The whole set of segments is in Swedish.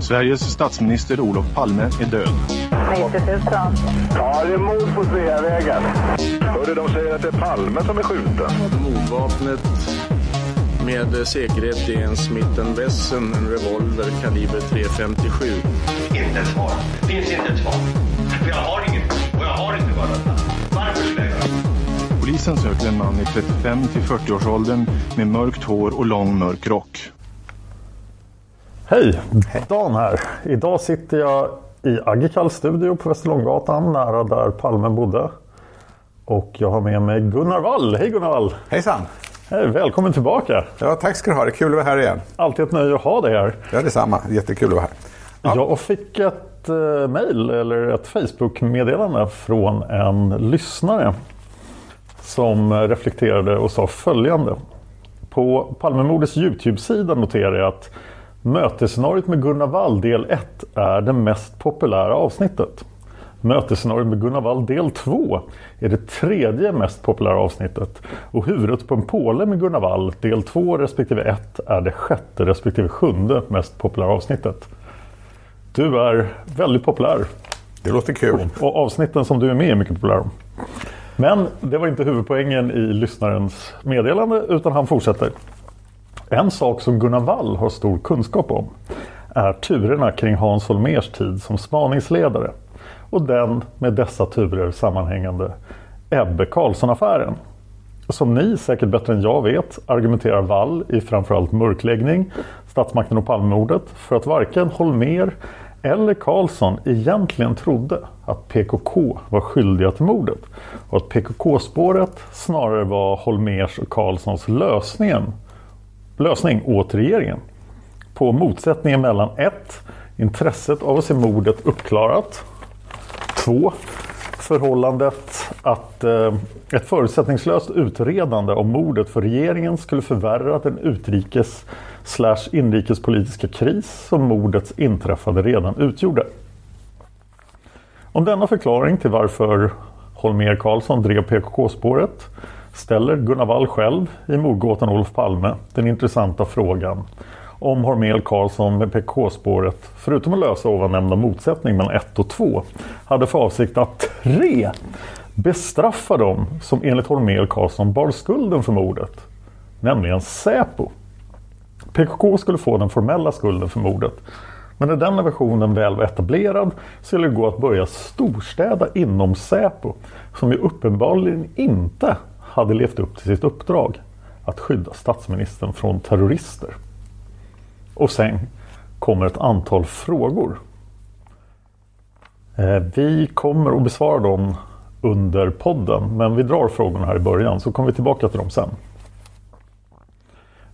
Sveriges statsminister Olof Palme är död. 90 000. Ja, det är mord på Sveavägen. Hörde de säger att det är Palme som är skjuten. Mordvapnet med säkerhet är en Smith Wesson, en revolver kaliber .357. Inte ett svar. Det finns inte ett svar. För jag har inget och jag har inte varit Varför skulle jag göra Polisen söker en man i 35 till 40-årsåldern med mörkt hår och lång mörk rock. Hej! Dan här. Idag sitter jag i Agikals studio på Västerlånggatan nära där Palme bodde. Och jag har med mig Gunnar Wall. Hej Gunnar Wall! Hejsan! Hej, välkommen tillbaka! Ja, tack ska du ha. Det är kul att vara här igen. Alltid ett nöje att ha dig här. Ja, detsamma. Jättekul att vara här. Ja. Jag fick ett eh, mail eller ett Facebook-meddelande från en lyssnare som reflekterade och sa följande. På Palmemordets YouTube-sida noterar jag att mötesscenariot med Gunnar Wall del 1 är det mest populära avsnittet. Mötesscenariot med Gunnar Wall del 2 är det tredje mest populära avsnittet. Och huvudet på en påle med Gunnar Wall del 2 respektive 1 är det sjätte respektive sjunde mest populära avsnittet. Du är väldigt populär. Det låter kul. Och avsnitten som du är med är mycket populära. Men det var inte huvudpoängen i lyssnarens meddelande utan han fortsätter. En sak som Gunnar Wall har stor kunskap om är turerna kring Hans Holmers tid som spaningsledare och den med dessa turer sammanhängande Ebbe Carlsson-affären. Som ni säkert bättre än jag vet argumenterar Wall i framförallt mörkläggning, statsmakten och Palmemordet för att varken Holmer eller Karlsson egentligen trodde att PKK var skyldiga till mordet och att PKK-spåret snarare var Holmers och Karlssons lösningen, lösning åt regeringen på motsättningen mellan 1. Intresset av att se mordet uppklarat 2. Förhållandet att eh, ett förutsättningslöst utredande om mordet för regeringen skulle förvärra den utrikes slash inrikespolitiska kris som mordets inträffade redan utgjorde. Om denna förklaring till varför Holmer Karlsson drev PKK-spåret ställer Gunnar Wall själv i mordgåtan Olof Palme den intressanta frågan om Hormel Karlsson med PK-spåret, förutom att lösa ovannämnda motsättning mellan 1 och 2, hade för avsikt att 3. bestraffa dem som enligt Hormel Karlsson bar skulden för mordet, nämligen Säpo. PKK skulle få den formella skulden för mordet. Men när den versionen väl var etablerad skulle det gå att börja storstäda inom Säpo som ju uppenbarligen inte hade levt upp till sitt uppdrag att skydda statsministern från terrorister. Och sen kommer ett antal frågor. Eh, vi kommer att besvara dem under podden men vi drar frågorna här i början så kommer vi tillbaka till dem sen.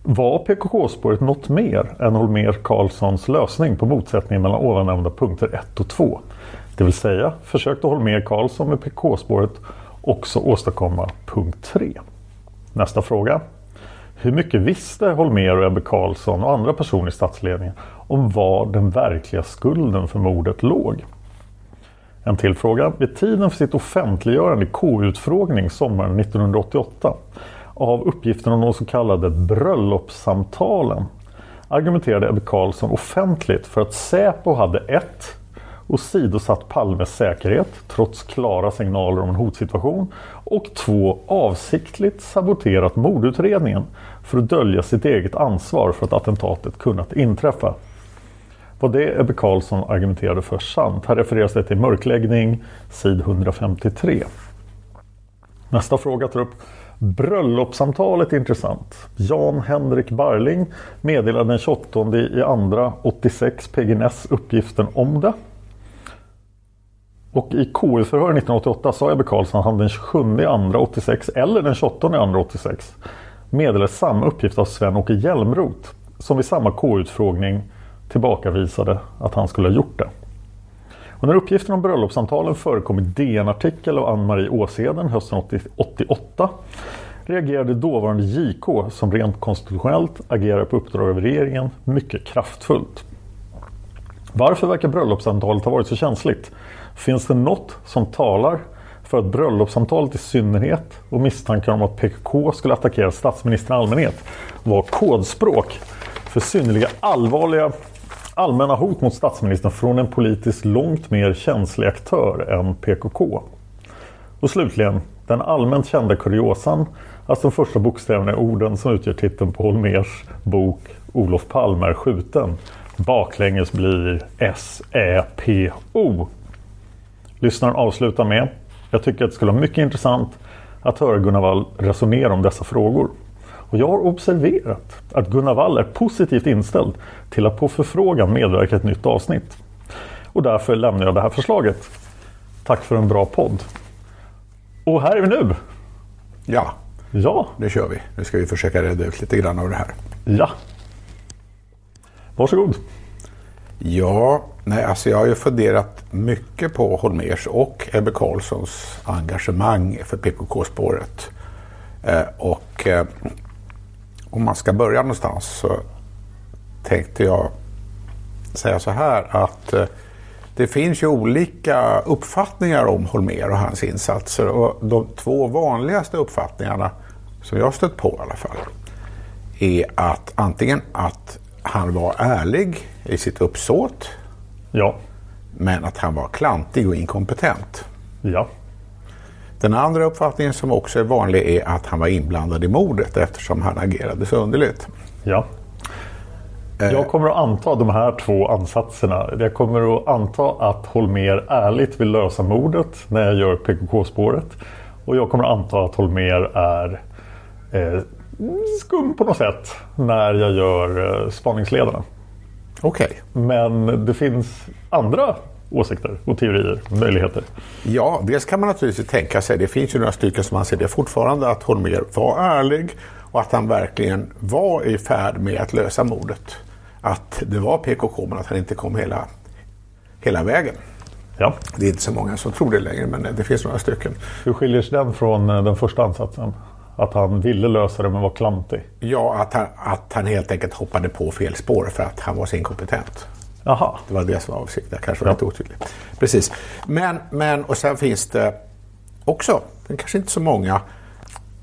Var PKK-spåret något mer än Holmér Karlssons lösning på motsättningen mellan ovannämnda punkter 1 och 2? Det vill säga, försökte Holmér Karlsson med PKK-spåret också åstadkomma punkt 3? Nästa fråga. Hur mycket visste Holmér och Ebbe Karlsson och andra personer i statsledningen om var den verkliga skulden för mordet låg? En till fråga. Vid tiden för sitt offentliggörande i KU-utfrågning sommaren 1988 av uppgifterna om de så kallade bröllopssamtalen argumenterade Ebbe Karlsson offentligt för att Säpo hade ett åsidosatt Palmes säkerhet trots klara signaler om en hotsituation och två avsiktligt saboterat mordutredningen för att dölja sitt eget ansvar för att attentatet kunnat inträffa. Var det Ebbe Karlsson argumenterade för sant? Här refereras det till mörkläggning, sid 153. Nästa fråga tar upp Bröllopssamtalet är intressant. Jan Henrik Barling meddelade den 28 i andra 86 PGNS uppgiften om det. Och i KU-förhör 1988 sa Ebbe Karlsson att han den 27 andra 86 eller den 28 andra 86 meddelade samma uppgift av Sven-Åke Hjälmroth som vid samma KU-utfrågning tillbakavisade att han skulle ha gjort det. Och när uppgiften om bröllopssamtalen förekom i DN-artikel av Ann-Marie Åseden hösten 88 reagerade dåvarande JK, som rent konstitutionellt agerar på uppdrag av regeringen, mycket kraftfullt. Varför verkar bröllopssamtalet ha varit så känsligt? Finns det något som talar för att bröllopssamtalet i synnerhet och misstankar om att PKK skulle attackera statsministern i allmänhet var kodspråk för synnerliga allvarliga allmänna hot mot statsministern från en politiskt långt mer känslig aktör än PKK. Och slutligen, den allmänt kända kuriosan att de första bokstäverna i orden som utgör titeln på Holmers bok Olof Palme är skjuten baklänges blir S-Ä-P-O. Lyssnaren avslutar med Jag tycker att det skulle vara mycket intressant att höra Gunnar Wall resonera om dessa frågor. Och jag har observerat att Gunnar Wall är positivt inställd till att på förfrågan medverka i ett nytt avsnitt. Och därför lämnar jag det här förslaget. Tack för en bra podd. Och här är vi nu. Ja, Ja, nu kör vi. Nu ska vi försöka reda ut lite grann av det här. ja. Varsågod. Ja, nej, alltså jag har ju funderat mycket på Holmers och Ebbe Carlssons engagemang för PKK-spåret. Eh, och eh, om man ska börja någonstans så tänkte jag säga så här att eh, det finns ju olika uppfattningar om Holmer och hans insatser. Och de två vanligaste uppfattningarna som jag har stött på i alla fall är att antingen att han var ärlig i sitt uppsåt Ja, men att han var klantig och inkompetent. ja, Den andra uppfattningen som också är vanlig är att han var inblandad i mordet eftersom han agerade så underligt. ja. Jag kommer att anta de här två ansatserna. Jag kommer att anta att Holmer ärligt vill lösa mordet när jag gör PKK-spåret. Och jag kommer att anta att Holmer är eh, skum på något sätt när jag gör eh, spaningsledarna. Okej. Men det finns andra åsikter och teorier och möjligheter. Ja, dels kan man naturligtvis tänka sig, det finns ju några stycken som anser det fortfarande, att Holmér var ärlig och att han verkligen var i färd med att lösa mordet. Att det var PKK men att han inte kom hela, hela vägen. Ja. Det är inte så många som tror det längre men det finns några stycken. Hur skiljer sig den från eh, den första ansatsen? Att han ville lösa det men var klantig? Ja, att han, att han helt enkelt hoppade på fel spår för att han var så inkompetent. Jaha. Det var det som var avsikten. Kanske var lite otydlig. Precis. Men, men, och sen finns det också, men kanske inte så många,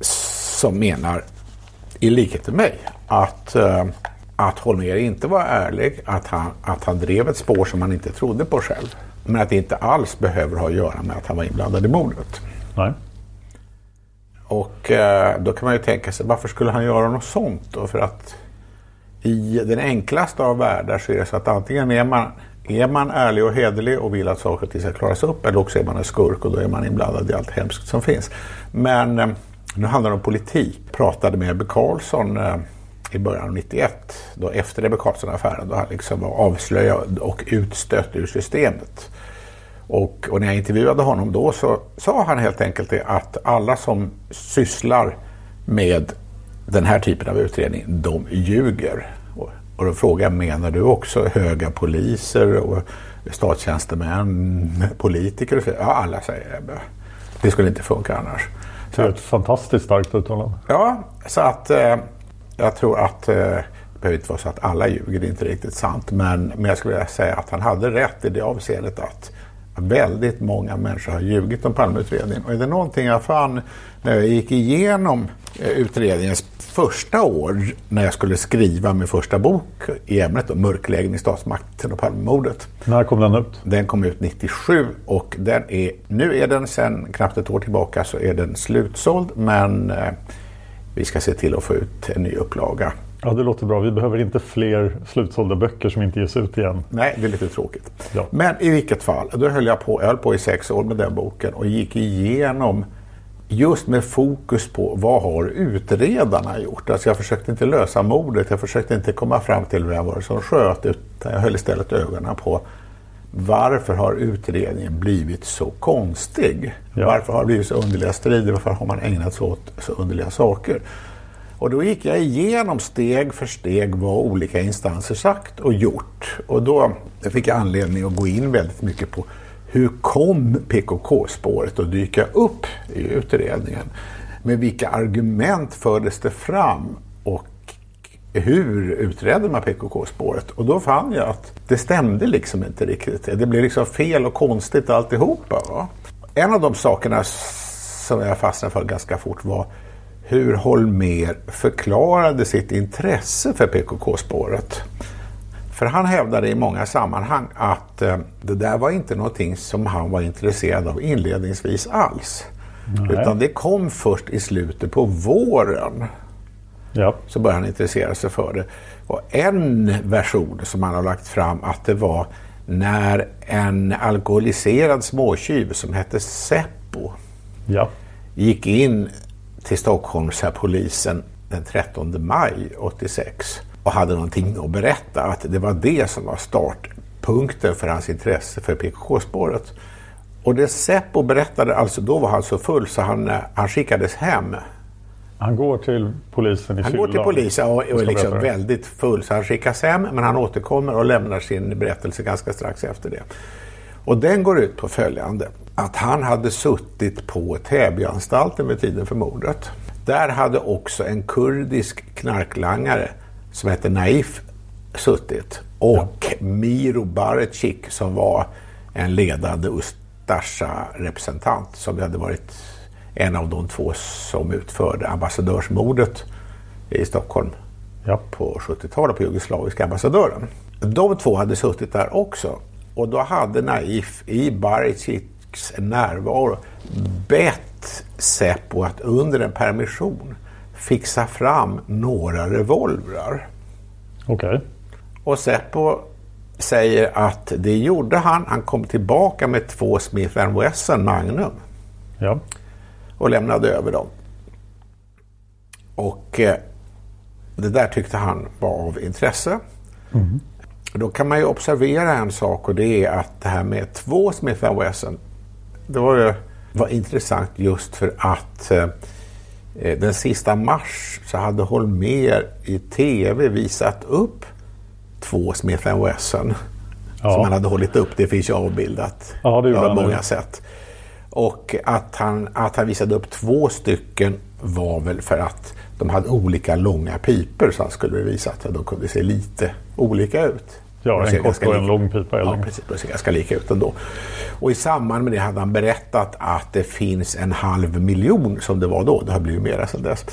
som menar, i likhet med mig, att, eh, att Holmér inte var ärlig, att han, att han drev ett spår som han inte trodde på själv. Men att det inte alls behöver ha att göra med att han var inblandad i mordet. Nej. Och eh, då kan man ju tänka sig, varför skulle han göra något sånt då? För att i den enklaste av världar så är det så att antingen är man, är man ärlig och hederlig och vill att saker och ting ska klaras upp eller också är man en skurk och då är man inblandad i allt hemskt som finns. Men eh, nu handlar det om politik. Jag pratade med Ebbe Carlsson eh, i början av 91, då efter Ebbe Carlsson-affären, då han liksom var avslöjad och utstött ur systemet. Och, och när jag intervjuade honom då så sa han helt enkelt det att alla som sysslar med den här typen av utredning, de ljuger. Och, och då frågar jag, menar du också höga poliser och statstjänstemän, politiker? Och så? Ja, alla säger det. Det skulle inte funka annars. Det är ett fantastiskt starkt uttalande. Ja, så att eh, jag tror att eh, det behöver inte vara så att alla ljuger, det är inte riktigt sant. Men, men jag skulle vilja säga att han hade rätt i det avseendet att väldigt många människor har ljugit om Palmeutredningen. Och är det någonting jag fann när jag gick igenom eh, utredningens första år när jag skulle skriva min första bok i ämnet då, Mörklägen i statsmakten och Palmemordet. När kom den ut? Den kom ut 97 och den är, nu är den sedan knappt ett år tillbaka så är den slutsåld men eh, vi ska se till att få ut en ny upplaga. Ja, det låter bra. Vi behöver inte fler slutsålda böcker som inte ges ut igen. Nej, det är lite tråkigt. Ja. Men i vilket fall, då höll jag på, jag höll på i sex år med den boken och gick igenom just med fokus på vad har utredarna gjort? Alltså jag försökte inte lösa mordet, jag försökte inte komma fram till vem var det som sköt utan jag höll istället ögonen på varför har utredningen blivit så konstig? Ja. Varför har det blivit så underliga strider? Varför har man ägnat sig åt så underliga saker? Och då gick jag igenom steg för steg vad olika instanser sagt och gjort. Och då fick jag anledning att gå in väldigt mycket på hur kom PKK-spåret att dyka upp i utredningen? Med vilka argument fördes det fram? Och hur utredde man PKK-spåret? Och då fann jag att det stämde liksom inte riktigt. Det blev liksom fel och konstigt alltihopa. Va? En av de sakerna som jag fastnade för ganska fort var hur Holmer förklarade sitt intresse för PKK-spåret. För han hävdade i många sammanhang att eh, det där var inte någonting som han var intresserad av inledningsvis alls. Nej. Utan det kom först i slutet på våren. Ja. Så började han intressera sig för det. Och en version som han har lagt fram att det var när en alkoholiserad småtjuv som hette Seppo Ja. gick in till Stockholmspolisen den 13 maj 86 och hade någonting att berätta. Att det var det som var startpunkten för hans intresse för PKK-spåret. Och det Seppo berättade, alltså då var han så full så han, eh, han skickades hem. Han går till polisen i Han går till polisen och, och är liksom berätta väldigt full så han skickas hem men han återkommer och lämnar sin berättelse ganska strax efter det. Och den går ut på följande. Att han hade suttit på Täbyanstalten med tiden för mordet. Där hade också en kurdisk knarklangare som hette Naif suttit. Och Miro Barecik som var en ledande Ustasja-representant som hade varit en av de två som utförde ambassadörsmordet i Stockholm Ja. på 70-talet på jugoslaviska ambassadören. De två hade suttit där också. Och då hade Naif i Bariciks närvaro bett Seppo att under en permission fixa fram några revolvrar. Okej. Och Seppo säger att det gjorde han. Han kom tillbaka med två Smith Wesson Magnum Ja. och lämnade över dem. Och eh, det där tyckte han var av intresse. Då kan man ju observera en sak och det är att det här med två Smith Wesson det var, var intressant just för att eh, den sista mars så hade Holmer i tv visat upp två Smith Wesson Ja. som han hade hållit upp. Det finns ju avbildat Ja, det gjorde han. många sätt. Och att han, att han visade upp två stycken var väl för att de hade olika långa piper så han skulle visa att de kunde se lite olika ut. Ja, en kort och en lika- lång pipa är Ja, precis. De ser ganska lika ut ändå. Och i samband med det hade han berättat att det finns en halv miljon, som det var då, det har blivit mera sedan dess,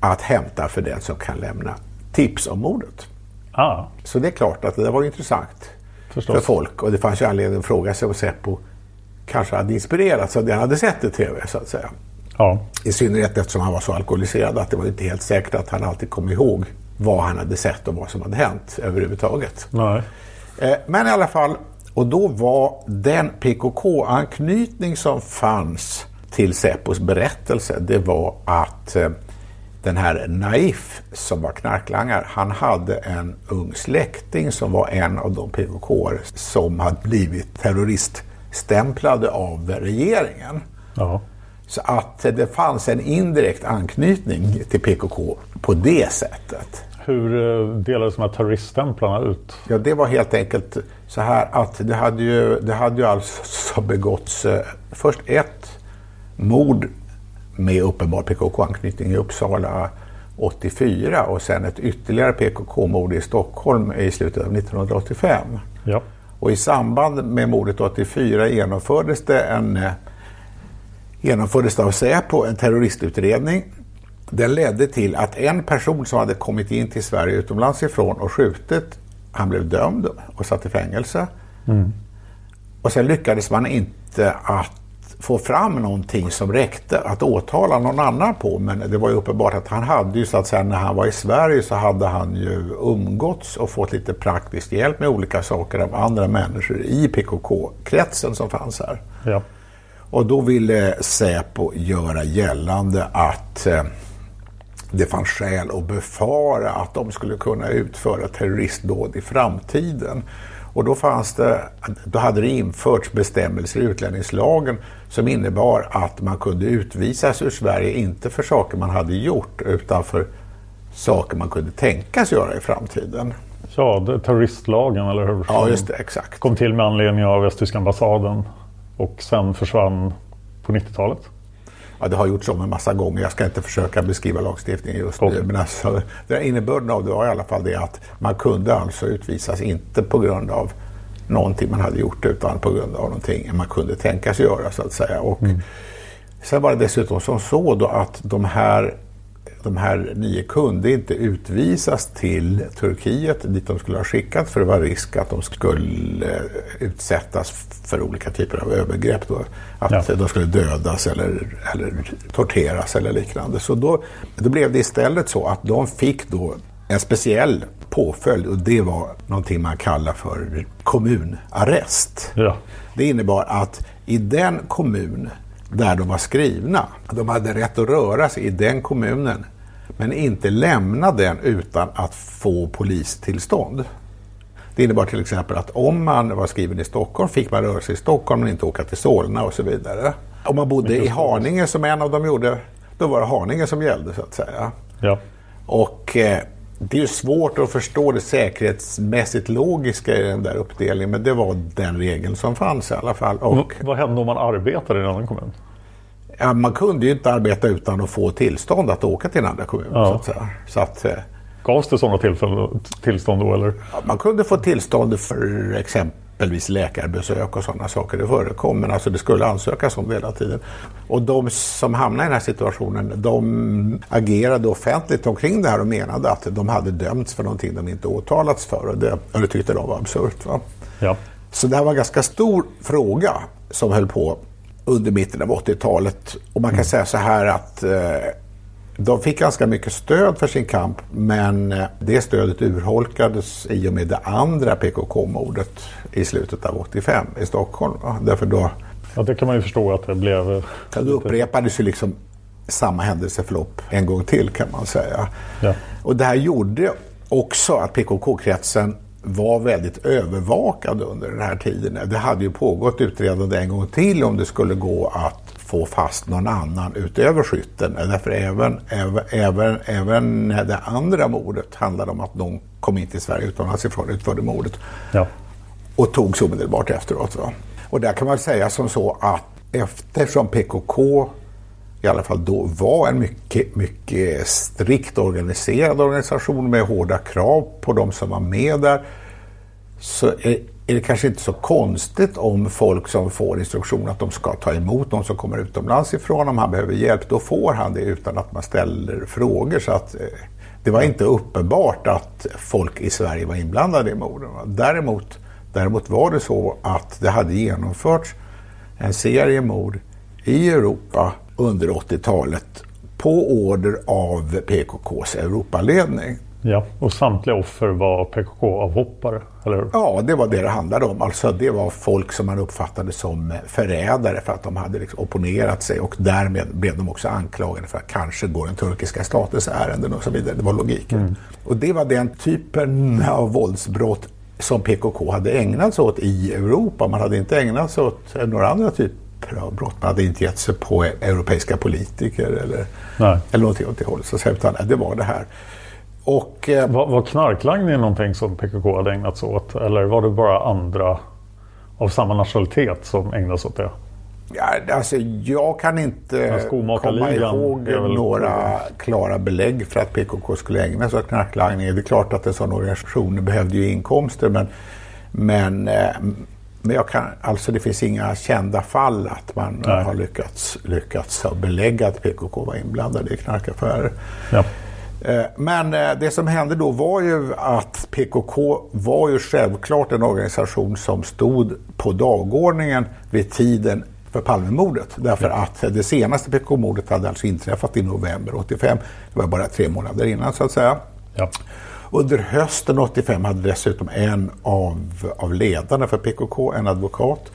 att hämta för den som kan lämna tips om mordet. Ah, Så det är klart att det där var intressant Förstås. för folk. Och det fanns ju anledning att fråga sig om Seppo kanske hade inspirerats av det han hade sett i tv, så att säga. ja. I synnerhet eftersom han var så alkoholiserad att det var inte helt säkert att han alltid kom ihåg vad han hade sett och vad som hade hänt överhuvudtaget. Nej. Eh, Men i alla fall, och då var den PKK-anknytning som fanns till Seppos berättelse, det var att eh, den här Naif som var knarklangare, han hade en ung släkting som var en av de PKK som hade blivit terroriststämplade av regeringen. Ja. Så att det fanns en indirekt anknytning till PKK på det sättet. Hur eh, delades de här terroriststämplarna ut? Ja, det var helt enkelt så här att det hade ju, det hade ju alltså begåtts eh, först ett mord med uppenbar PKK-anknytning i Uppsala 84 och sen ett ytterligare PKK-mord i Stockholm i slutet av 1985. Ja. Och i samband med mordet 84 genomfördes det en eh, genomfördes av Säpo en terroristutredning. Den ledde till att en person som hade kommit in till Sverige utomlands ifrån och skjutit, han blev dömd och satt i fängelse. Mm. Och sen lyckades man inte att få fram någonting som räckte att åtala någon annan på. Men det var ju uppenbart att han hade ju så att säga när han var i Sverige så hade han ju umgåtts och fått lite praktisk hjälp med olika saker av andra människor i PKK-kretsen som fanns här. Ja. Och då ville Säpo göra gällande att eh, det fanns skäl att befara att de skulle kunna utföra terroristdåd i framtiden. Och då, fanns det, då hade det införts bestämmelser i utlänningslagen som innebar att man kunde utvisas ur Sverige, inte för saker man hade gjort, utan för saker man kunde tänkas göra i framtiden. Ja, terroristlagen, eller hur? Ja, just det, exakt. Kom till med anledning av västtyska ambassaden och sen försvann på 90-talet. Ja, det har gjorts om en massa gånger. Jag ska inte försöka beskriva lagstiftningen just nu. Men alltså, den innebörden av det var i alla fall det att man kunde alltså utvisas inte på grund av någonting man hade gjort utan på grund av någonting man kunde tänkas göra så att säga. Och Mm. Sen var det dessutom som så då att de här, de här nio kunde inte utvisas till Turkiet dit de skulle ha skickats för det var risk att de skulle utsättas för olika typer av övergrepp. Då. Att Ja. de skulle dödas eller, eller torteras eller liknande. Så då, då blev det istället så att de fick då en speciell påföljd och det var någonting man kallar för kommunarrest. Ja. Det innebar att i den kommun där de var skrivna, de hade rätt att röra sig i den kommunen men inte lämna den utan att få polistillstånd. Det innebar till exempel att om man var skriven i Stockholm fick man röra sig i Stockholm men inte åka till Solna och så vidare. Om man bodde i Haninge som en av dem gjorde, då var det Haninge som gällde så att säga. Ja. Och eh, det är ju svårt att förstå det säkerhetsmässigt logiska i den där uppdelningen men det var den regeln som fanns i alla fall. Och, vad hände om man arbetade i en annan kommun? Ja, man kunde ju inte arbeta utan att få tillstånd att åka till en annan kommun. Ja. Så att säga. Så att, Gavs det sådana tillstånd då eller? Ja, Man kunde få tillstånd för exempelvis läkarbesök och sådana saker. Det förekom, men alltså det skulle ansökas om det hela tiden. Och de som hamnade i den här situationen, de agerade offentligt omkring det här och menade att de hade dömts för någonting de inte åtalats för. Och det, och det tyckte de var absurt. Va? Ja. Så det här var en ganska stor fråga som höll på under mitten av 80-talet. Och man kan säga så här att eh, de fick ganska mycket stöd för sin kamp men eh, det stödet urholkades i och med det andra PKK-mordet i slutet av 85 i Stockholm. Därför då, ja, det kan man ju förstå att det blev... eh, ja, då upprepades ju liksom samma händelseförlopp en gång till kan man säga. Ja. Och det här gjorde också att PKK-kretsen var väldigt övervakad under den här tiden. Det hade ju pågått utredande en gång till om det skulle gå att få fast någon annan utöver skytten. Därför även, även, även, även det andra mordet handlade om att någon kom in till Sverige utomlands ifrån utförde mordet Ja. och togs omedelbart efteråt. Va? Och där kan man säga som så att eftersom PKK i alla fall då var en mycket, mycket strikt organiserad organisation med hårda krav på de som var med där så är, är det kanske inte så konstigt om folk som får instruktion att de ska ta emot någon som kommer utomlands ifrån. Om han behöver hjälp, då får han det utan att man ställer frågor. Så att, eh, det var inte uppenbart att folk i Sverige var inblandade i morden. Däremot, däremot var det så att det hade genomförts en serie mord i Europa under 80-talet på order av PKKs Europaledning. ja. Och samtliga offer var PKK-avhoppare, eller hur? Ja, det var det det handlade om. Alltså det var folk som man uppfattade som förrädare för att de hade liksom opponerat sig och därmed blev de också anklagade för att kanske gå den turkiska statens ärenden och så vidare. Det var logiken. Och det var den typen av våldsbrott som PKK hade ägnat sig åt i Europa. Man hade inte ägnat sig åt några andra typer brott. Man hade inte gett sig på europeiska politiker eller, Nej. eller någonting åt det hållet. Så, utan det var det här. Och, eh, Var, var knarklangning någonting som PKK hade ägnat sig åt? Eller var det bara andra av samma nationalitet som ägnade sig åt det? Ja, alltså, jag kan inte komma ihåg några klara belägg för att PKK skulle ägna sig åt knarklangning. Det är klart att en sån organisation behövde ju inkomster men, men, eh, men jag kan, alltså det finns inga kända fall att man Nej. har lyckats, lyckats belägga att PKK var inblandad i knarkaffärer. Ja. Eh, Men eh, det som hände då var ju att PKK var ju självklart en organisation som stod på dagordningen vid tiden för Palmemordet. Därför att det senaste PKK-mordet hade alltså inträffat i november 85. Det var bara tre månader innan så att säga. Ja. Under hösten 85 hade dessutom en av, av ledarna för PKK, en advokat,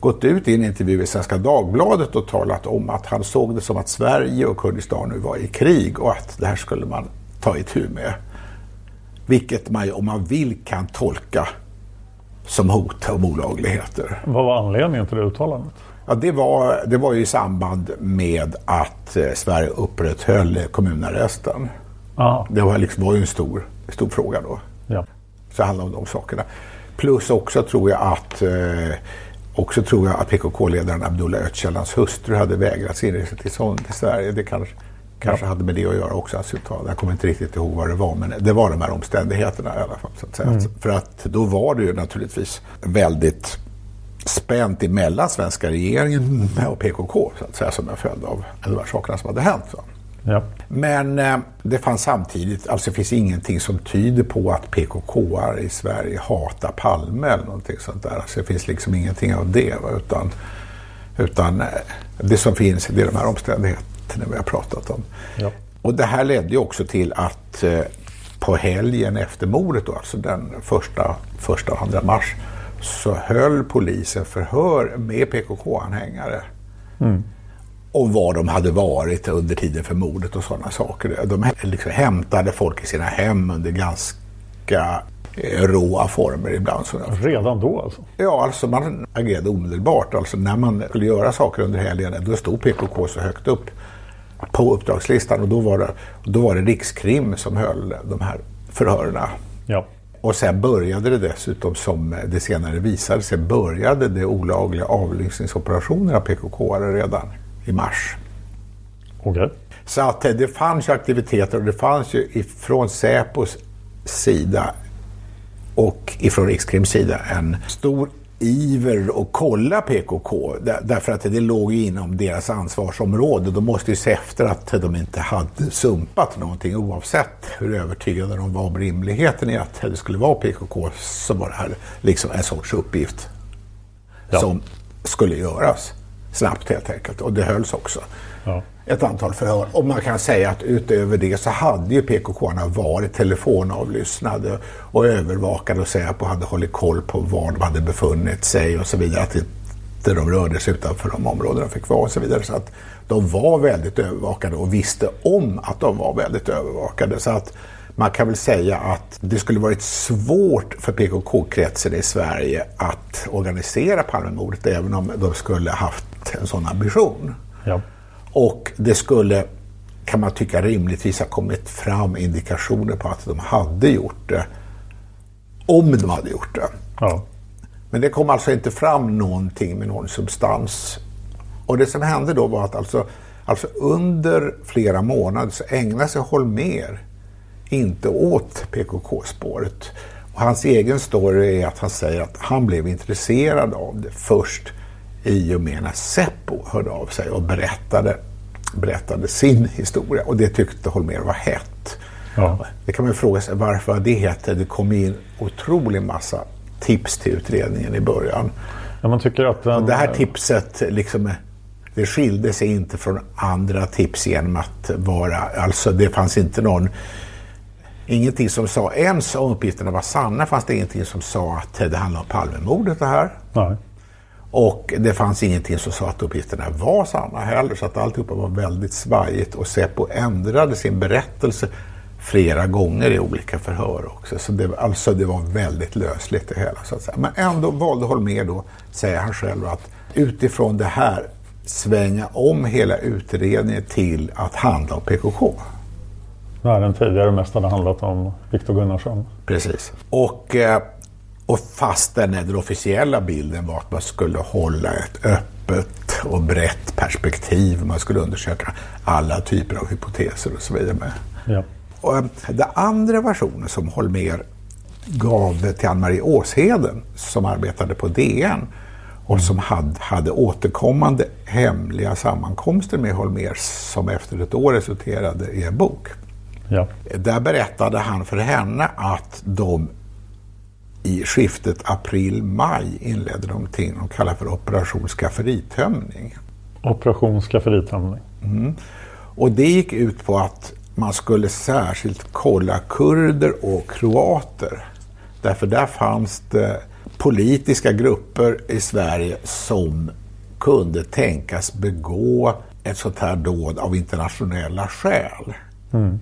gått ut i en intervju i Svenska Dagbladet och talat om att han såg det som att Sverige och Kurdistan nu var i krig och att det här skulle man ta itu med. Vilket man om man vill kan tolka som hot om olagligheter. Vad var anledningen till det uttalandet? Ja, det, var, det var ju i samband med att eh, Sverige upprätthöll kommunarresten. Aha. Det var, liksom, var ju en stor, stor fråga då. Ja. Så det handlar om de sakerna. Plus också tror jag att eh, också tror jag att PKK-ledaren Abdullah Öcalans hustru hade vägrats inresetillstånd till Sverige. Det kanske, kanske hade med det att göra också. Alltså, jag kommer inte riktigt ihåg vad det var, men det var de här omständigheterna i alla fall. Så att. Mm. För att då var det ju naturligtvis väldigt spänt emellan svenska regeringen och PKK så att säga, som en följd av de här sakerna som hade hänt. Va? Ja. Men eh, det fanns samtidigt, alltså det finns ingenting som tyder på att PKK i Sverige hatar Palme eller någonting sånt där. Alltså det finns liksom ingenting av det. Va? Utan, utan eh, det som finns det är de här omständigheterna vi har pratat om. Ja. Och det här ledde ju också till att eh, på helgen efter mordet, då, alltså den första, första och andra mars, så höll polisen förhör med PKK-anhängare om var de hade varit under tiden för mordet och sådana saker. De liksom hämtade folk i sina hem under ganska eh, råa former ibland. Redan då alltså? Ja, alltså man agerade omedelbart. Alltså när man skulle göra saker under helgen, då stod PKK så högt upp på uppdragslistan och då var det, då var det Rikskrim som höll de här förhörerna. Ja. Och sen började det dessutom, som det senare visade sig, började det olagliga avlyssningsoperationer av PKK redan i mars. Okej. Så att eh, det fanns ju aktiviteter och det fanns ju ifrån Säpos sida och ifrån Rikskrims sida en stor iver att kolla PKK där- därför att det låg ju inom deras ansvarsområde. De måste ju se efter att de inte hade sumpat någonting oavsett hur övertygade de var om rimligheten i att det skulle vara PKK så var det här liksom en sorts uppgift Ja. som skulle göras snabbt helt enkelt och det hölls också Ja. ett antal förhör. Och man kan säga att utöver det så hade ju PKK varit telefonavlyssnade och övervakade och Säpo hade hållit koll på var de hade befunnit sig och så vidare. Att inte de rörde sig utanför de områden de fick vara och så vidare. Så att de var väldigt övervakade och visste om att de var väldigt övervakade. Så att man kan väl säga att det skulle varit svårt för PKK-kretsen i Sverige att organisera Palmemordet även om de skulle haft en sån ambition. Ja. Och det skulle, kan man tycka, rimligtvis ha kommit fram indikationer på att de hade gjort det. Om de hade gjort det. Ja. Men det kom alltså inte fram någonting med någon substans. Och det som hände då var att alltså, alltså under flera månader så ägnade sig Holmer inte åt PKK-spåret. Och hans egen story är att han säger att han blev intresserad av det först i och med när Seppo hörde av sig och berättade, berättade sin historia. Och det tyckte Holmer var hett. Ja. Det kan man fråga sig varför det heter. Det kom in otrolig massa tips till utredningen i början. ja man tycker att den, Och det här tipset liksom, det skilde sig inte från andra tips genom att vara, alltså det fanns inte någon, ingenting som sa, ens om uppgifterna var sanna fanns det ingenting som sa att det handlade om Palmemordet det här. Nej. Och det fanns ingenting som sa att uppgifterna var sanna heller, så att alltihopa var väldigt svajigt och Säpo ändrade sin berättelse flera gånger i olika förhör också. Så det, alltså det var väldigt lösligt det hela så att säga. Men ändå valde Holmér då, säger han själv, att utifrån det här svänga om hela utredningen till att handla om PKK. När den tidigare mest hade handlat om Viktor Gunnarsson. Precis. Och, eh, och fastän den officiella bilden var att man skulle hålla ett öppet och brett perspektiv. Man skulle undersöka alla typer av hypoteser och så vidare. Ja. Och, eh, den andra versionen som Holmer gav till Ann-Marie Åsheden som arbetade på DN och som hade, hade återkommande hemliga sammankomster med Holmér som efter ett år resulterade i en bok. Ja. Där berättade han för henne att de i skiftet april-maj inledde någonting de kallar för Operation skafferitömning. Operation skafferitömning. Mm. Och det gick ut på att man skulle särskilt kolla kurder och kroater. Därför där fanns det politiska grupper i Sverige som kunde tänkas begå ett sånt här dåd av internationella skäl. Mm.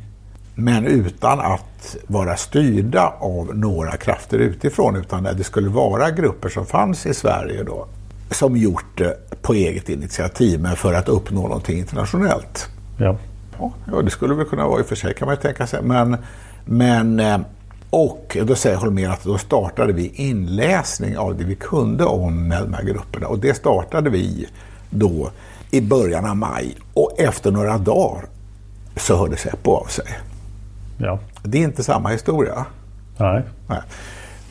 Men utan att vara styrda av några krafter utifrån utan det skulle vara grupper som fanns i Sverige då som gjort det på eget initiativ men för att uppnå någonting internationellt. Ja. Ja, det skulle väl kunna vara i och för sig kan man ju tänka sig. Men, men eh, och då säger Holmér att då startade vi inläsning av det vi kunde om de här grupperna. Och det startade vi då i början av maj. Och efter några dagar så hörde Säpo av sig. Ja. Det är inte samma historia. Nej. Nej.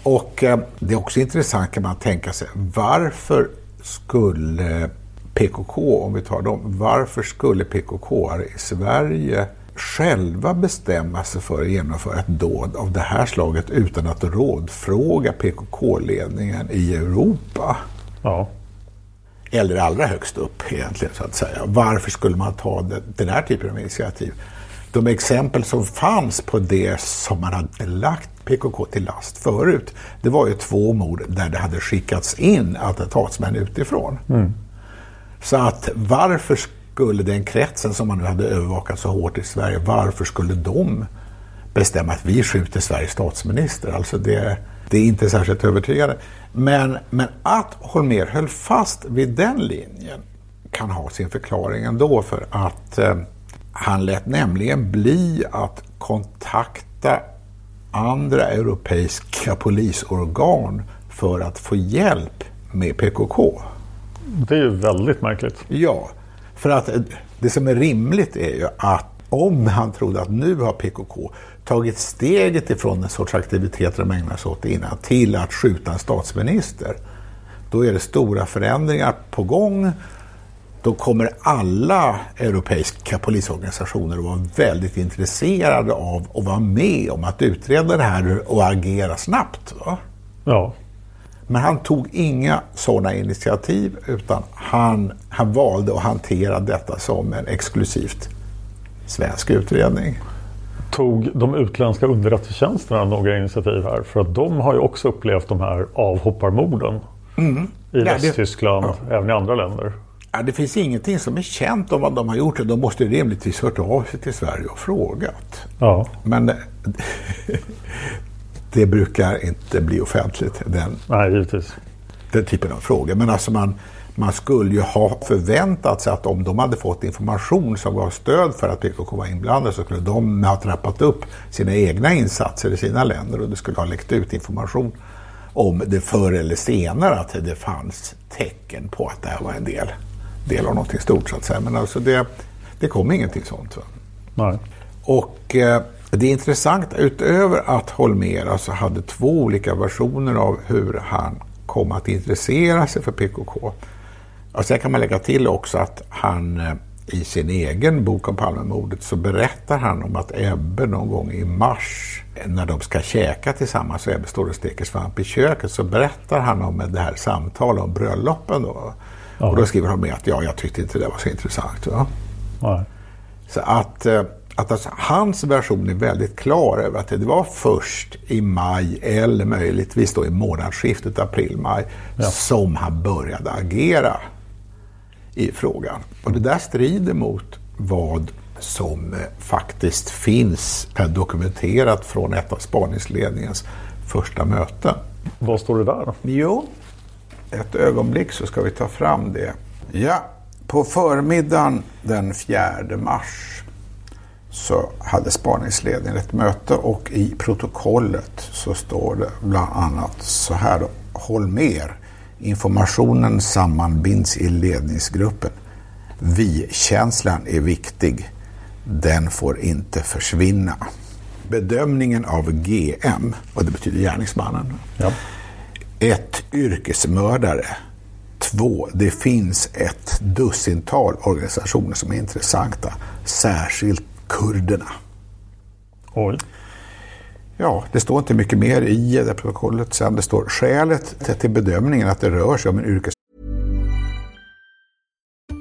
Och eh, det är också intressant kan man tänka sig. Varför skulle PKK, om vi tar dem, varför skulle PKK i Sverige själva bestämma sig för att genomföra ett dåd av det här slaget utan att rådfråga PKK-ledningen i Europa? Ja. Eller allra högst upp egentligen så att säga. Varför skulle man ta den här typen av initiativ? De exempel som fanns på det som man hade lagt PKK till last förut, det var ju två mord där det hade skickats in attentatsmän utifrån. Mm. Så att varför skulle den kretsen som man nu hade övervakat så hårt i Sverige, varför skulle de bestämma att vi skjuter Sveriges statsminister? Alltså det, det är inte särskilt övertygande. Men, men att Holmer höll fast vid den linjen kan ha sin förklaring ändå för att eh, han lät nämligen bli att kontakta andra europeiska polisorgan för att få hjälp med PKK. Det är ju väldigt märkligt. Ja, för att det som är rimligt är ju att om han trodde att nu har PKK tagit steget ifrån en sorts aktiviteter de ägnar sig åt innan till att skjuta en statsminister. Då är det stora förändringar på gång. Då kommer alla europeiska polisorganisationer att vara väldigt intresserade av att vara med om att utreda det här och agera snabbt. Va? Ja. Men han tog inga sådana initiativ utan han, han valde att hantera detta som en exklusivt svensk utredning. Tog de utländska underrättelsetjänsterna några initiativ här? För att de har ju också upplevt de här avhopparmorden Mm. i Ja, det- Västtyskland, även i andra länder. Ja, det finns ingenting som är känt om vad de har gjort. De måste rimligtvis hört av sig till Sverige och frågat. Ja. Men eh, det brukar inte bli offentligt, den, Nej, givetvis. den typen av frågor. Men alltså man, man skulle ju ha förväntat sig att om de hade fått information som gav stöd för att PKK var inblandade så skulle de ha trappat upp sina egna insatser i sina länder och det skulle ha läckt ut information om det förr eller senare att det fanns tecken på att det här var en del, del av någonting stort så att säga. Men alltså det, det kom ingenting sånt. Va? Nej. Och eh, det är intressant, utöver att Holmér alltså hade två olika versioner av hur han kom att intressera sig för PKK. Och sen kan man lägga till också att han eh, i sin egen bok om Palmemordet så berättar han om att Ebbe någon gång i mars eh, när de ska käka tillsammans och Ebbe står och steker svamp i köket så berättar han om det här samtalet om bröllopen då. Ja. Och då skriver han med att ja, jag tyckte inte det var så intressant. Va? Nej. Så att, eh, att alltså, hans version är väldigt klar över att det var först i maj eller möjligtvis då i månadsskiftet april-maj Ja. som han började agera i frågan. Och det där strider mot vad som eh, faktiskt finns eh, dokumenterat från ett av spaningsledningens första möten. Vad står det där? Jo, ett ögonblick så ska vi ta fram det. Ja, på förmiddagen den 4 mars så hade spaningsledningen ett möte och i protokollet så står det bland annat så här då. Holmer. Informationen sammanbinds i ledningsgruppen. Vi-känslan är viktig. Den får inte försvinna. Bedömningen av GM, och det betyder gärningsmannen. Ja. Ett, yrkesmördare. Två, det finns ett dussintal organisationer som är intressanta. Särskilt kurderna. Oj. Ja, det står inte mycket mer i det protokollet sen. Det står skälet till bedömningen att det rör sig om en yrkes...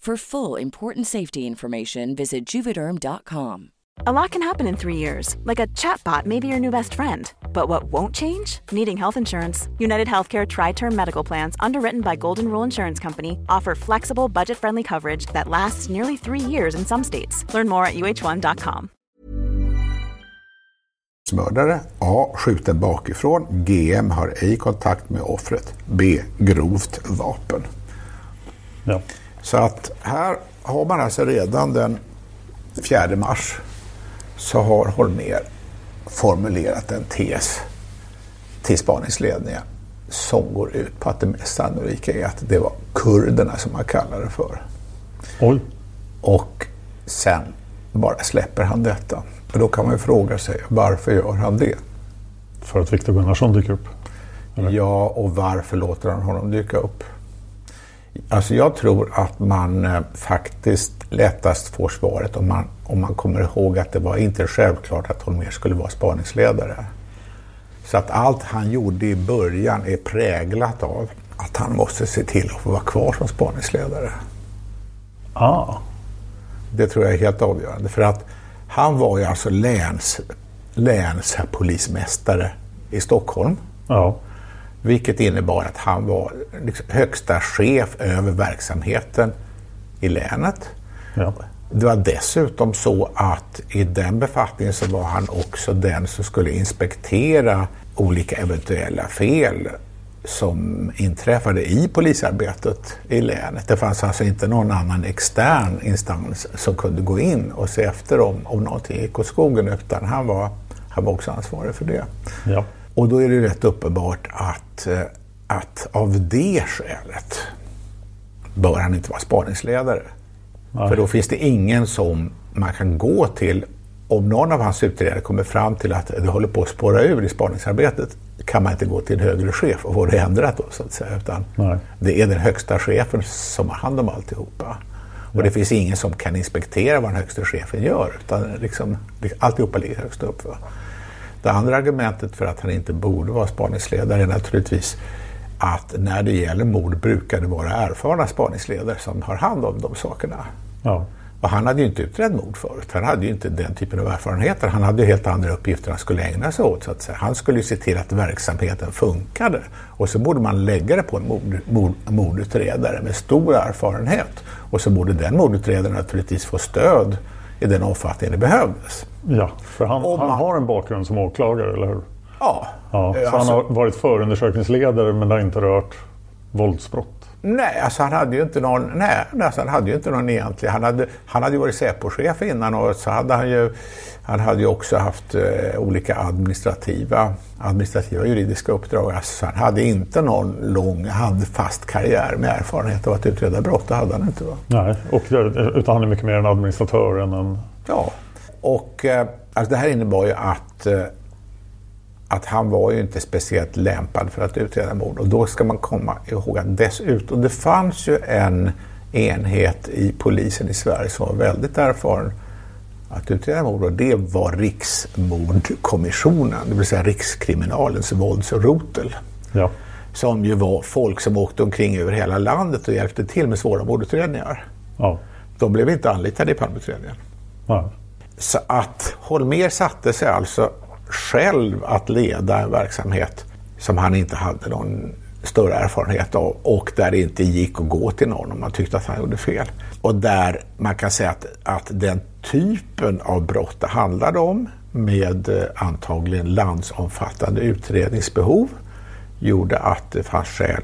For full important safety information, visit juvederm.com. A lot can happen in three years, like a chatbot may be your new best friend. But what won't change? Needing health insurance. United Healthcare Tri Term Medical Plans, underwritten by Golden Rule Insurance Company, offer flexible, budget friendly coverage that lasts nearly three years in some states. Learn more at uh1.com. Mördare A. Skjuten bakifrån. GM har ej kontakt med offret. B. Grovt vapen. Ja. Så att här har man alltså redan den 4 mars så har Holmer formulerat en tes till spaningsledningen som går ut på att det mest sannolika är att det var kurderna som man kallar det för. Oj. Och sen bara släpper han detta. Och då kan man ju fråga sig varför gör han det? För att Viktor Gunnarsson dyker upp? Eller? Ja, och varför låter han honom dyka upp? Alltså jag tror att man eh, faktiskt lättast får svaret om man, om man kommer ihåg att det var inte självklart att Holmér skulle vara spaningsledare. Så att allt han gjorde i början är präglat av att han måste se till att få vara kvar som spaningsledare. Ah. Det tror jag är helt avgörande. För att han var ju alltså läns, länspolismästare i Stockholm. Ja. Vilket innebar att han var liksom högsta chef över verksamheten i länet. Ja. Det var dessutom så att i den befattningen så var han också den som skulle inspektera olika eventuella fel som inträffade i polisarbetet i länet. Det fanns alltså inte någon annan extern instans som kunde gå in och se efter om, om någonting gick åt skogen utan han var, han var också ansvarig för det. Ja. Och då är det rätt uppenbart att, eh, att av det skälet bör han inte vara spaningsledare. Nej. För då finns det ingen som man kan gå till om någon av hans utredare kommer fram till att det håller på att spåra ur i spaningsarbetet kan man inte gå till en högre chef och få det ändrat då så att säga. Utan Nej. det är den högsta chefen som har hand om alltihopa. Och det finns ingen som kan inspektera vad den högsta chefen gör. Utan liksom, alltihopa ligger högst upp. Va? Det andra argumentet för att han inte borde vara spaningsledare är naturligtvis att när det gäller mord brukar det vara erfarna spaningsledare som har hand om de sakerna. Ja. Och han hade ju inte utrett mord förut. Han hade ju inte den typen av erfarenheter. Han hade ju helt andra uppgifter han skulle ägna sig åt. Så att säga. Han skulle ju se till att verksamheten funkade. Och så borde man lägga det på en mord, mord, mordutredare med stor erfarenhet. Och så borde den mordutredaren naturligtvis få stöd i den omfattning det behövdes. Ja, för han, man... han har en bakgrund som åklagare, eller hur? Ja. ja så alltså... han har varit förundersökningsledare men det har inte rört våldsbrott? Nej, alltså han hade ju inte någon, nej, alltså han hade ju inte någon egentlig, han hade, han hade ju varit Säpochef innan och så hade han ju, han hade ju också haft eh, olika administrativa, administrativa juridiska uppdrag. Alltså han hade inte någon lång handfast karriär med erfarenhet av att utreda brott, det hade han inte. Va? Nej, och, utan han är mycket mer en administratör än en... Ja, och eh, alltså det här innebar ju att eh, att han var ju inte speciellt lämpad för att utreda mord. Och då ska man komma ihåg att dessutom, det fanns ju en enhet i polisen i Sverige som var väldigt erfaren att utreda mord och det var Riksmordkommissionen, det vill säga Rikskriminalens våldsrotel. Ja. Som ju var folk som åkte omkring över hela landet och hjälpte till med svåra mordutredningar. Ja. De blev inte anlitade i Palmeutredningen. Ja. Så att Holmer satte sig alltså själv att leda en verksamhet som han inte hade någon större erfarenhet av och där det inte gick att gå till någon om man tyckte att han gjorde fel. Och där man kan säga att, att den typen av brott det handlade om med eh, antagligen landsomfattande utredningsbehov gjorde att det fanns skäl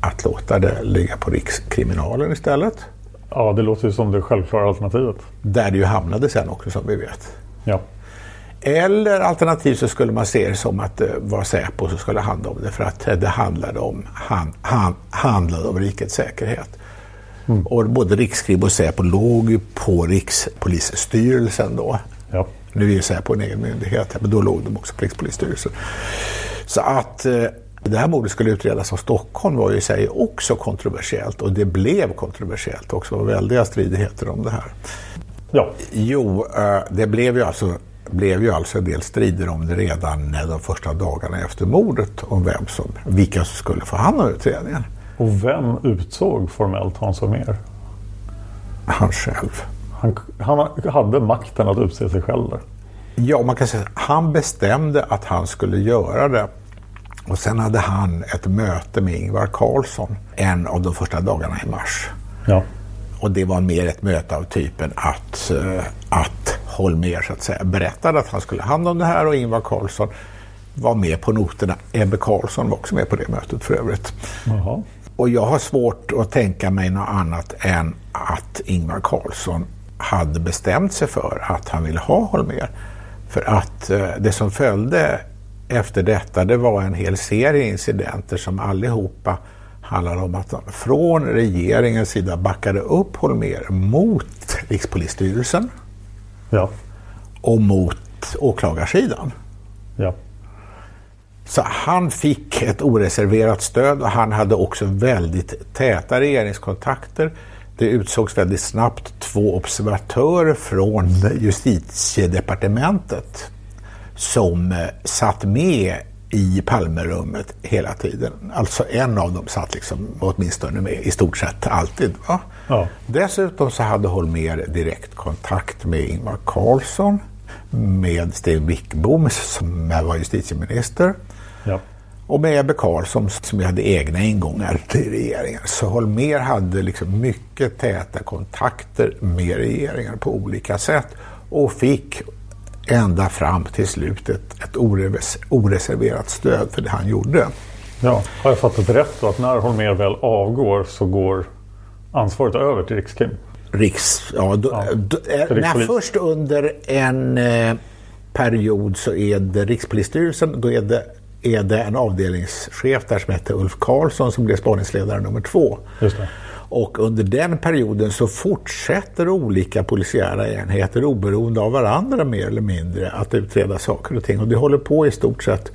att låta det ligga på Rikskriminalen istället. Ja, det låter ju som det självklara alternativet. Där det ju hamnade sen också som vi vet. Ja. Eller alternativt så skulle man se det som att det var Säpo som skulle handla om det för att det handlade om, han, han, handlade om rikets säkerhet. Mm. Och både Rikskrim och Säpo låg ju på Rikspolisstyrelsen då. Ja. Nu är ju Säpo en egen myndighet, men då låg de också på Rikspolisstyrelsen. Så att eh, det här mordet skulle utredas av Stockholm var ju i sig också kontroversiellt och det blev kontroversiellt också. Det var väldiga stridigheter om det här. Ja. Jo, eh, det blev ju alltså blev ju alltså en del strider om det redan de första dagarna efter mordet om vem som, vilka som skulle få hand om utredningen. Och vem utsåg formellt Hans Holmér? Han själv. Han, han, hade makten att utse sig själv där. Ja, man kan säga att han bestämde att han skulle göra det. Och sen hade han ett möte med Ingvar Carlsson en av de första dagarna i mars. Ja. Och det var mer ett möte av typen att, eh, att Holmér så att säga berättade att han skulle ha hand om det här och Ingvar Carlsson var med på noterna. Ebbe Carlsson var också med på det mötet för övrigt. Jaha. Och jag har svårt att tänka mig något annat än att Ingvar Carlsson hade bestämt sig för att han ville ha Holmér. För att eh, det som följde efter detta det var en hel serie incidenter som allihopa handlar om att från regeringens sida backade upp Holmér mot Rikspolisstyrelsen. Ja. Och mot åklagarsidan. Ja. Så han fick ett oreserverat stöd och han hade också väldigt täta regeringskontakter. Det utsågs väldigt snabbt två observatörer från justitiedepartementet som eh, satt med i Palmerummet hela tiden. Alltså en av dem satt liksom åtminstone med i stort sett alltid. Va? Ja. Dessutom så hade Holmer direkt kontakt med Ingvar Carlsson, med Sten Wickbom som var justitieminister ja. och med Ebbe Carlsson som hade egna ingångar till regeringen. Så Holmer hade liksom mycket täta kontakter med regeringen på olika sätt och fick ända fram till slutet ett oreserverat stöd för det han gjorde. Ja, har jag fattat rätt då att när Holmér väl avgår så går ansvaret över till Rikskrim? Riks, ja, då, ja, då, eh, nej, först under en eh, period så är det Rikspolisstyrelsen, då är det, är det en avdelningschef där som heter Ulf Karlsson som blir spaningsledare nummer två. Just det. Och under den perioden så fortsätter olika polisiära enheter oberoende av varandra mer eller mindre att utreda saker och ting. Och det håller på i stort sett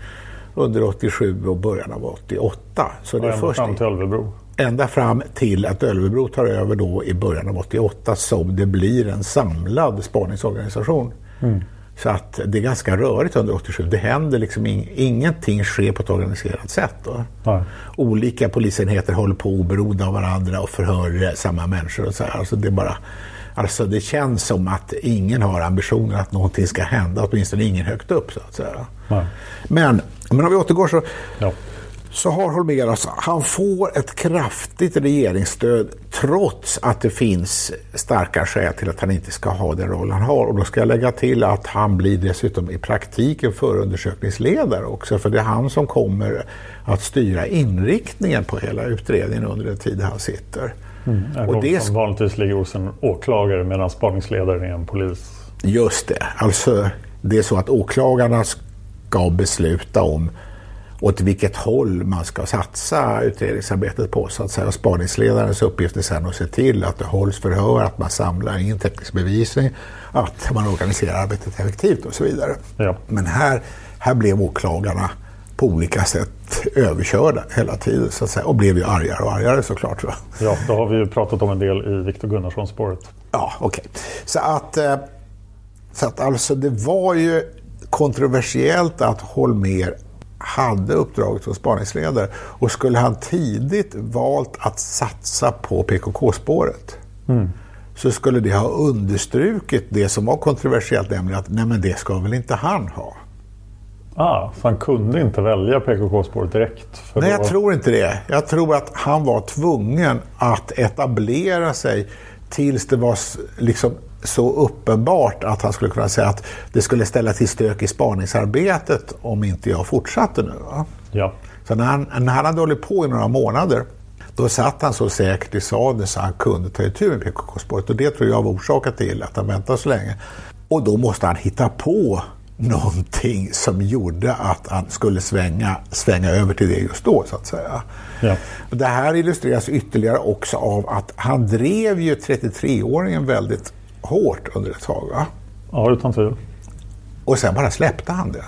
under 87 och början av 88. Så det är ända först fram till Ölvebro? Ända fram till att Ölvebro tar över då i början av 88 som det blir en samlad spaningsorganisation. Mm. Så att det är ganska rörigt under 87. Det händer liksom in, ingenting sker på ett organiserat sätt. Då. Nej. Olika polisenheter håller på oberoende av varandra och förhör samma människor och så här. Alltså det bara Alltså det känns som att ingen har ambitionen att någonting ska hända, åtminstone ingen högt upp så att säga. Nej. Men, men om vi återgår så, Ja. Så har Holmér, alltså, han får ett kraftigt regeringsstöd trots att det finns starka skäl till att han inte ska ha den roll han har. Och då ska jag lägga till att han blir dessutom i praktiken förundersökningsledare också, för det är han som kommer att styra inriktningen på hela utredningen under den tid han sitter. Mm. Och det som vanligtvis ligger hos en åklagare medan spaningsledaren är en polis. Just det. Alltså, det är så att åklagarna ska besluta om åt vilket håll man ska satsa utredningsarbetet på. Så att säga. Spaningsledarens uppgift är sen att se till att det hålls förhör, att man samlar in teknisk bevisning, att man organiserar arbetet effektivt och så vidare. Ja. Men här, här blev åklagarna på olika sätt överkörda hela tiden så att säga, och blev ju argare och argare såklart. Va? Ja, det har vi ju pratat om en del i Viktor Gunnarsson-spåret. Ja, okej. Så att, eh, så att alltså det var ju kontroversiellt att Holmer hade uppdraget som spaningsledare och skulle han tidigt valt att satsa på PKK-spåret så skulle det ha understrukit det som var kontroversiellt, nämligen att nej men det ska väl inte han ha. Ah, så han kunde inte välja PKK-spåret direkt? Nej, då- jag tror inte det. Jag tror att han var tvungen att etablera sig tills det var liksom så uppenbart att han skulle kunna säga att det skulle ställa till stök i spaningsarbetet om inte jag fortsatte nu. Va? Ja. Så när han, när han hade hållit på i några månader då satt han så säkert i sadeln så han kunde ta itu med PKK-spåret. Och det tror jag var orsaken till att han väntade så länge. Och då måste han hitta på någonting som gjorde att han skulle svänga, svänga över till det just då, så att säga. Ja. Det här illustreras ytterligare också av att han drev ju 33-åringen väldigt hårt under ett tag. Va? ja, utan tvivel. Och sen bara släppte han det.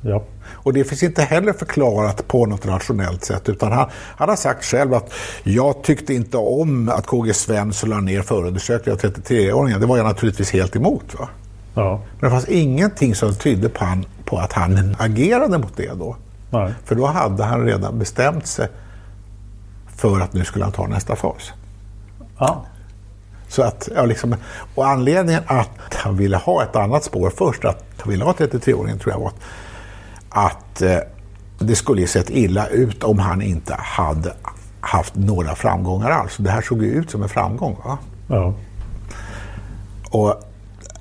Ja. Och det finns inte heller förklarat på något rationellt sätt. Utan han, han har sagt själv att jag tyckte inte om att KG Svensson la ner förundersökningen av 33-åringen. Det var jag naturligtvis helt emot. Va? ja. Men det fanns ingenting som tydde på, han, på att han agerade mot det då. Nej. För då hade han redan bestämt sig för att nu skulle han ta nästa fas. Ja. Så att, ja, liksom, och anledningen att han ville ha ett annat spår först, att han ville ha 33-åringen tror jag var att, eh, det skulle ju sett illa ut om han inte hade haft några framgångar alls. Det här såg ju ut som en framgång. Va? Ja. Och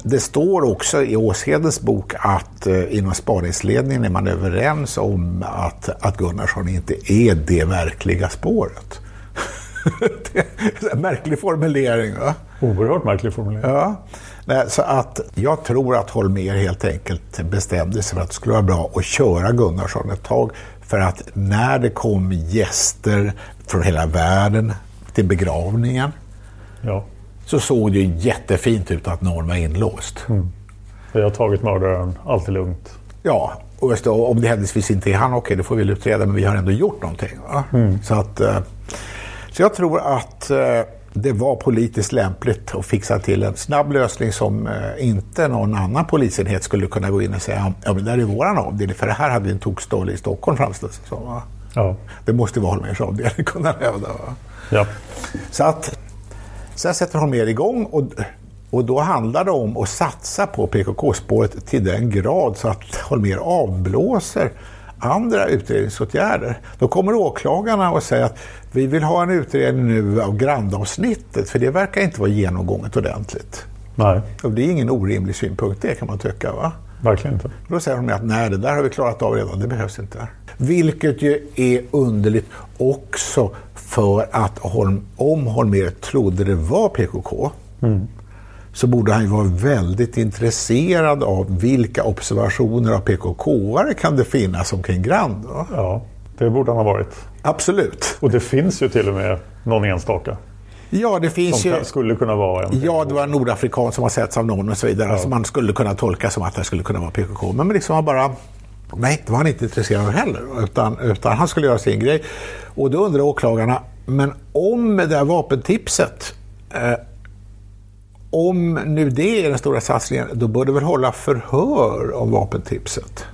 det står också i Åshedens bok att eh, inom spaningsledningen är man överens om att, att Gunnarsson inte är det verkliga spåret. en märklig formulering. Va? Oerhört märklig formulering. Ja. Nej, så att jag tror att Holmér helt enkelt bestämde sig för att det skulle vara bra att köra Gunnarsson ett tag. För att när det kom gäster från hela världen till begravningen Ja. så såg det ju jättefint ut att någon var inlåst. Vi har tagit mördaren, allt är lugnt. Ja, och om det händelsevis inte är han, okej, det får vi utreda, men vi har ändå gjort någonting. Va? Så, att, eh, så jag tror att eh, det var politiskt lämpligt att fixa till en snabb lösning som eh, inte någon annan polisenhet skulle kunna gå in och säga ja, men det där är våran avdelning, för det här hade vi en tokstolle i Stockholm framställs det som. Ja. Det måste vara Holmérs avdelning, kunde han hävda. Ja. Så att sen sätter Holmér igång och, och då handlar det om att satsa på PKK-spåret till den grad så att Holmér avblåser andra utredningsåtgärder. Då kommer åklagarna och säger att vi vill ha en utredning nu av grandavsnittet för det verkar inte vara genomgånget ordentligt. Nej, Och det är ingen orimlig synpunkt det kan man tycka va? verkligen inte. Då säger de att nej, det där har vi klarat av redan, det behövs inte. Vilket ju är underligt också för att Holm, om Holmér trodde det var PKK så borde han ju vara väldigt intresserad av vilka observationer av PKK-are kan det finnas omkring Grand. Va? Ja, det borde han ha varit. Absolut. Och det finns ju till och med någon enstaka Ja, det finns som ju... skulle kunna vara en. Ja, det var en nordafrikan som har setts av någon och så vidare. Alltså man skulle kunna tolka som att det skulle kunna vara PKK. Men liksom var bara... Nej, det var han inte intresserad av heller. Utan, utan han skulle göra sin grej. Och då undrar åklagarna, men om det här vapentipset, eh, om nu det är den stora satsningen, då bör du väl hålla förhör om vapentipset?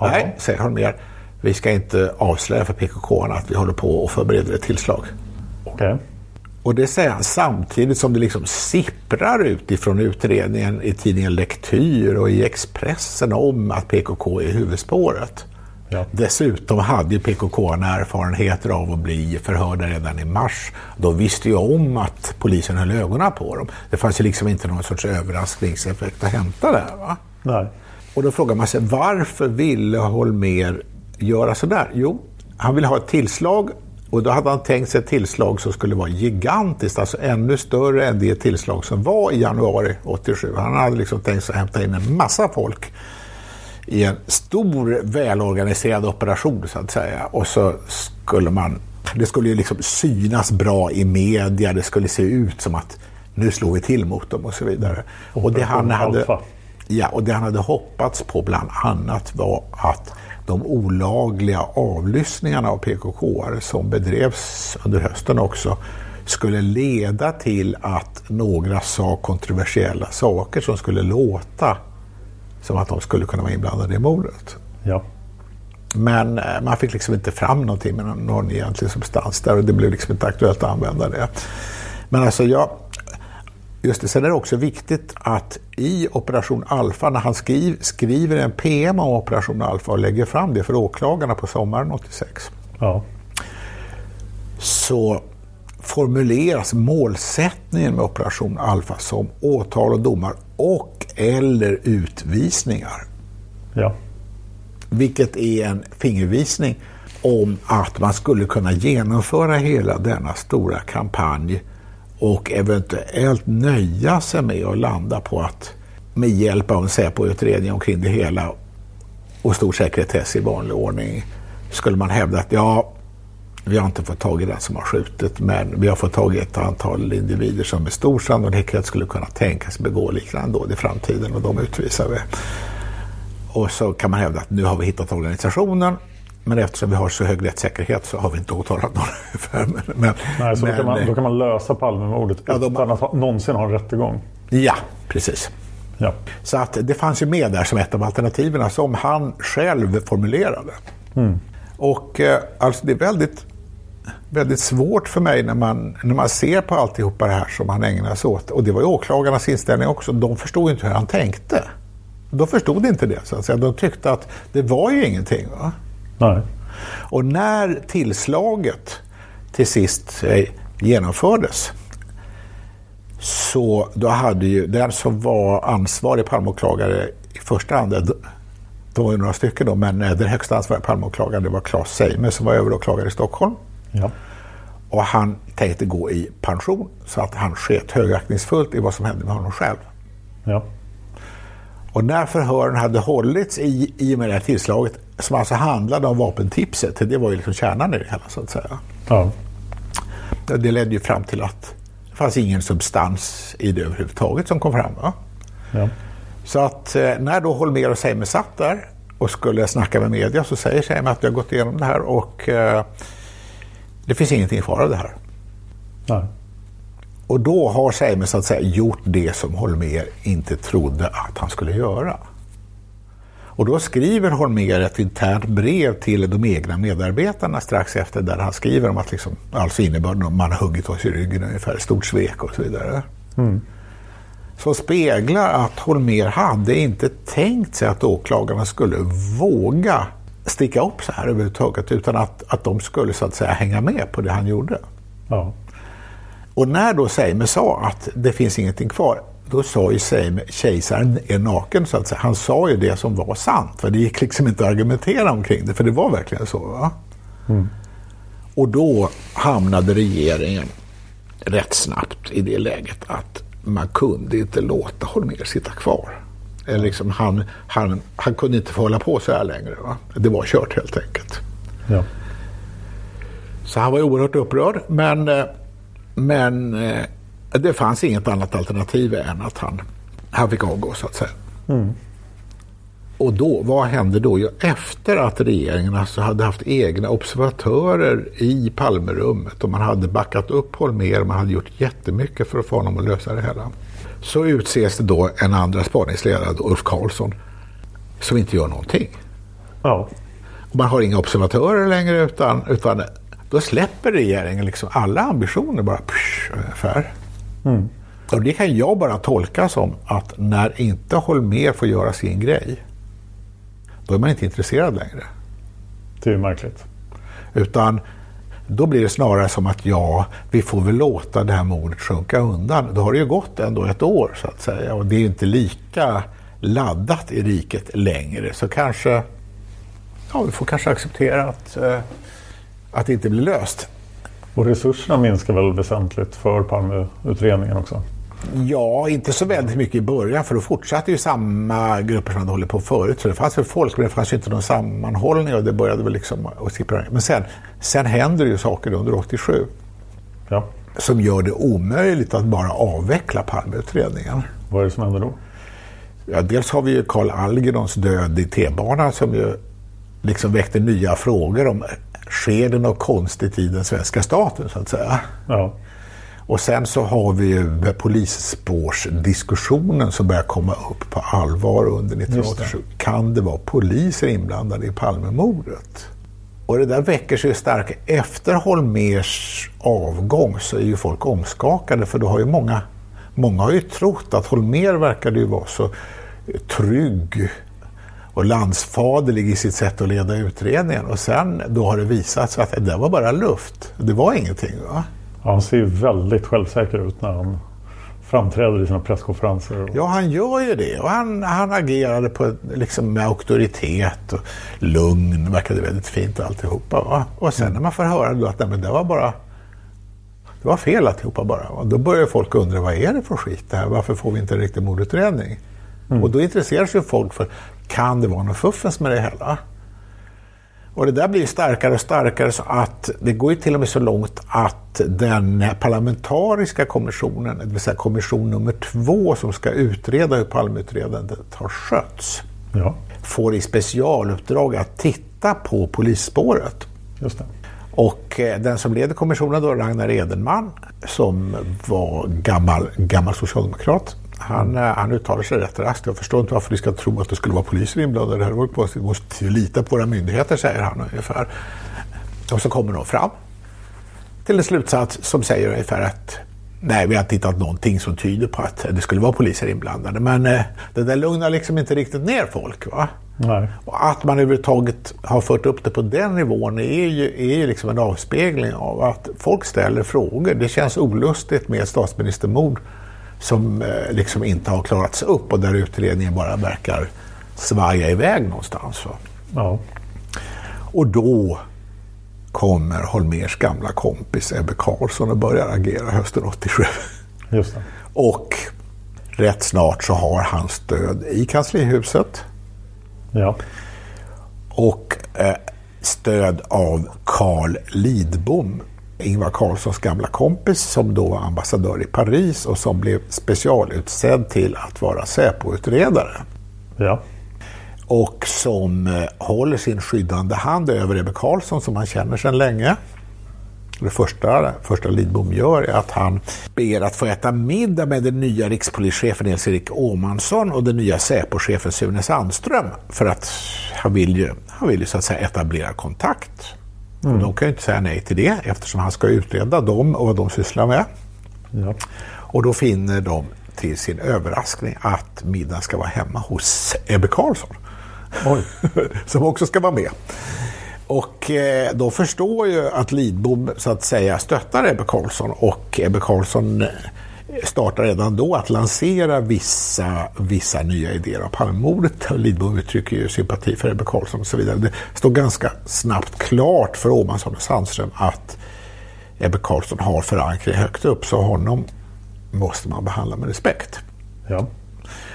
Ja. Nej, säger Holmér, vi ska inte avslöja för PKK att vi håller på och förbereder ett tillslag. Okej. Och det säger han samtidigt som det liksom sipprar ut ifrån utredningen i tidningen Lektyr och i Expressen om att PKK är huvudspåret. Ja. Dessutom hade PKK erfarenheter av att bli förhörda redan i mars. De visste ju om att polisen höll ögonen på dem. Det fanns ju liksom inte någon sorts överraskningseffekt att hämta där. Va? Nej. Och då frågar man sig varför ville Holmer göra sådär? Jo, han ville ha ett tillslag och då hade han tänkt sig ett tillslag som skulle vara gigantiskt, alltså ännu större än det tillslag som var i januari 87. Han hade liksom tänkt sig att hämta in en massa folk i en stor välorganiserad operation så att säga. Och så skulle man, det skulle ju liksom synas bra i media, det skulle se ut som att nu slår vi till mot dem och så vidare. Och det han hade, ja, och det han hade hoppats på bland annat var att de olagliga avlyssningarna av PKK som bedrevs under hösten också skulle leda till att några sa kontroversiella saker som skulle låta som att de skulle kunna vara inblandade i mordet. Ja. Men eh, man fick liksom inte fram någonting med någon, någon egentlig substans där och det blev liksom inte aktuellt att använda det. Men alltså jag, just det, sen är det också viktigt att i Operation Alfa, när han skriv, skriver en PM om Operation Alfa och lägger fram det för åklagarna på sommaren 86. Ja. Så formuleras målsättningen med Operation Alfa som åtal och domar och eller utvisningar. Ja. Vilket är en fingervisning om att man skulle kunna genomföra hela denna stora kampanj och eventuellt nöja sig med att landa på att med hjälp av en Säpo-utredning omkring det hela och stor sekretess i vanlig ordning skulle man hävda att ja, vi har inte fått tag i den som har skjutit men vi har fått tag i ett antal individer som med stor sannolikhet skulle kunna tänkas begå liknande dåd i framtiden och de utvisar vi. Och så kan man hävda att nu har vi hittat organisationen men eftersom vi har så hög rättssäkerhet så har vi inte åtalat någon. Men, Nej, så men, då, kan man, då kan man lösa Palmemordet Ja, de- utan att någonsin ha en rättegång. Ja, precis. Ja. Så att det fanns ju med där som ett av alternativen som han själv formulerade. Mm. Och eh, alltså det är väldigt, väldigt svårt för mig när man, när man ser på alltihopa det här som han ägnar sig åt. Och det var ju åklagarnas inställning också. De förstod inte hur han tänkte. De förstod inte det. Så att säga. De tyckte att det var ju ingenting. Va? Nej. Och när tillslaget till sist eh, genomfördes så då hade ju den som var ansvarig palmåklagare i första hand, det det var ju några stycken då, men eh, den högsta ansvariga palmåklagaren det var Claes Seime som var överåklagare i Stockholm. Ja. Och han tänkte gå i pension så att han sket högaktningsfullt i vad som hände med honom själv. Ja. Och när förhören hade hållits i, i och med det här tillslaget, som alltså handlade om vapentipset, det var ju liksom kärnan i det hela så att säga. Ja. Det ledde ju fram till att det fanns ingen substans i det överhuvudtaget som kom fram. Va? Ja. Så att eh, när då Holmér och Seimer satt där och skulle snacka med media så säger Seimer att vi har gått igenom det här och eh, det finns ingenting kvar av det här. Nej. Och då har Seimer så att säga gjort det som Holmér inte trodde att han skulle göra. Och då skriver Holmér ett internt brev till de egna medarbetarna strax efter där han skriver om att liksom, alltså innebörden om man har huggit oss i ryggen ungefär, stort svek och så vidare. Mm. Som speglar att Holmér hade inte tänkt sig att åklagarna skulle våga sticka upp så här överhuvudtaget utan att, att de skulle så att säga hänga med på det han gjorde. Ja. Och när då Seimer sa att det finns ingenting kvar, då sa ju Seimer, kejsaren är naken så att säga. Han sa ju det som var sant, för det gick liksom inte att argumentera omkring det, för det var verkligen så. Mm. Och då hamnade regeringen rätt snabbt i det läget att man kunde inte låta Holmér sitta kvar. Eller liksom han, han, han kunde inte få hålla på så här längre. Va? Det var kört helt enkelt. Ja. Så han var oerhört upprörd. Men, eh, men eh, det fanns inget annat alternativ än att han, han fick avgå så att säga. Mm. Och då, vad hände då? Jo, efter att regeringen alltså hade haft egna observatörer i Palmerummet och man hade backat upp Holmér man hade gjort jättemycket för att få honom att lösa det hela. Så utses det då en andra spaningsledare, Ulf Karlsson, som inte gör någonting. Ja. Man har inga observatörer längre utan, utan då släpper regeringen liksom alla ambitioner bara psh, ungefär. Mm. Och det kan jag bara tolka som att när inte Holmér får göra sin grej, då är man inte intresserad längre. Det är ju märkligt. Utan då blir det snarare som att ja, vi får väl låta det här mordet sjunka undan. Då har det ju gått ändå ett år så att säga och det är inte lika laddat i riket längre. Så kanske, ja vi får kanske acceptera att, eh, att det inte blir löst. Och resurserna minskar väl väsentligt för Palmeutredningen också? Ja, inte så väldigt mycket i början för då fortsatte ju samma grupper som hade hållit på förut. Så det fanns väl folk men det fanns ju inte någon sammanhållning och det började väl liksom att sippra Men sen, sen händer ju saker under 87. Ja. Som gör det omöjligt att bara avveckla Palmeutredningen. Vad är det som händer då? Ja, dels har vi ju Karl Algerdons död i T-banan som ju liksom väckte nya frågor om sker det något konstigt i den svenska staten så att säga. Ja. Och sen så har vi ju polisspårsdiskussionen som börjar komma upp på allvar under 1987. Kan det vara poliser inblandade i Palmemordet? Och det där väcker sig starkt. Efter Holmers avgång så är ju folk omskakade för då har ju många, många har ju trott att Holmer verkade ju vara så trygg och landsfaderlig i sitt sätt att leda utredningen. Och sen då har det visat sig att det där var bara luft. Det var ingenting. Va? Han ser ju väldigt självsäker ut när han framträder i sina presskonferenser. Ja, han gör ju det. Och han, han agerade på, liksom, med auktoritet och lugn. verkade väldigt fint alltihopa. Va? Och sen när man får höra då att nej, men det var bara det var fel alltihopa bara. Och då börjar folk undra vad är det för skit det här? Varför får vi inte en riktig mordutredning? Mm. Och då intresserar sig folk för kan det vara något fuffens med det hela? Och det där blir starkare och starkare så att det går ju till och med så långt att den parlamentariska kommissionen, det vill säga kommission nummer två som ska utreda hur Palmeutredandet har skötts, ja. får i specialuppdrag att titta på polisspåret. Just det. Och eh, den som leder kommissionen då, Ragnar Edenman, som var gammal, gammal socialdemokrat, han, eh, han uttalar sig rätt raskt. Jag förstår inte varför ni ska tro att det skulle vara poliser inblandade. Det här var konstigt. Vi måste lita på våra myndigheter, säger han ungefär. Och så kommer de fram till en slutsats som säger ungefär att nej, vi har inte hittat någonting som tyder på att det skulle vara poliser inblandade. Men eh, det där lugnar liksom inte riktigt ner folk. Va? Nej. Och att man överhuvudtaget har fört upp det på den nivån är ju, är ju liksom en avspegling av att folk ställer frågor. Det känns olustigt med statsministermord som eh, liksom inte har klarats upp och där utredningen bara verkar svaja iväg någonstans. Va? Ja. Och då kommer Holmers gamla kompis Ebbe Carlsson och börjar agera hösten 87. Just det. Och rätt snart så har han stöd i kanslihuset. Ja. Och eh, stöd av Carl Lidbom Ingvar Carlssons gamla kompis som då var ambassadör i Paris och som blev specialutsedd till att vara Säpo-utredare. Ja. Och som eh, håller sin skyddande hand över Ebbe Carlsson som han känner sedan länge. Det första, första Lidbom gör är att han ber att få äta middag med den nya rikspolischefen Nils-Erik Åmansson och den nya Säpo-chefen Sune Sandström. För att han vill ju, han vill ju så att säga etablera kontakt. Mm. Och de kan ju inte säga nej till det eftersom han ska utreda dem och vad de sysslar med. Ja. Och då finner de till sin överraskning att middagen ska vara hemma hos Ebbe Carlsson. Som också ska vara med. Och eh, då förstår ju att Lidbom så att säga stöttar Ebbe Carlsson och Ebbe Carlsson startar redan då att lansera vissa, vissa nya idéer av Palmemordet. Lidbom uttrycker ju sympati för Ebbe Carlsson och så vidare. Det står ganska snabbt klart för Åmansson och Sandström att Ebbe Carlsson har förankring högt upp så honom måste man behandla med respekt. Ja.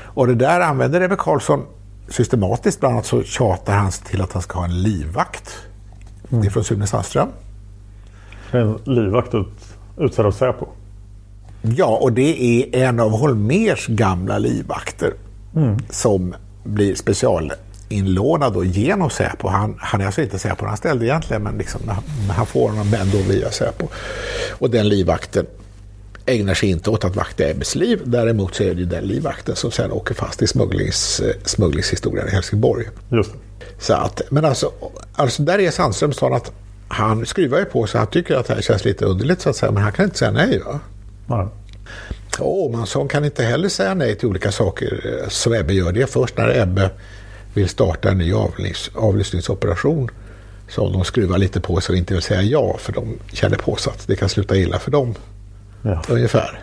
Och det där använder Ebbe Carlsson systematiskt. Bland annat så tjatar han till att han ska ha en livvakt. Mm. Det är från Sune Sandström. En livvakt ut, utsedd av Säpo? Ja, och det är en av Holmers gamla livvakter mm. som blir specialinlånad då genom Säpo. Han, han är alltså inte Säpo-anställd egentligen, men liksom, han får honom ändå via Säpo. Och den livvakten ägnar sig inte åt att vakta Ebbes liv. Däremot så är det den livvakten som sen åker fast i smugglings, smugglingshistorien i Helsingborg. Just det. Så att, men alltså, alltså där är Sandström sån att han skruvar ju på sig. Han tycker att det här känns lite underligt så att säga. Men han kan inte säga nej. Va? Nej. Åmansson kan inte heller säga nej till olika saker eh, som Ebbe gör. Det först när Ebbe vill starta en ny avlys avlyssningsoperation som de skruvar lite på sig och inte vill säga ja för de känner på sig att det kan sluta illa för dem. Ja. Ungefär.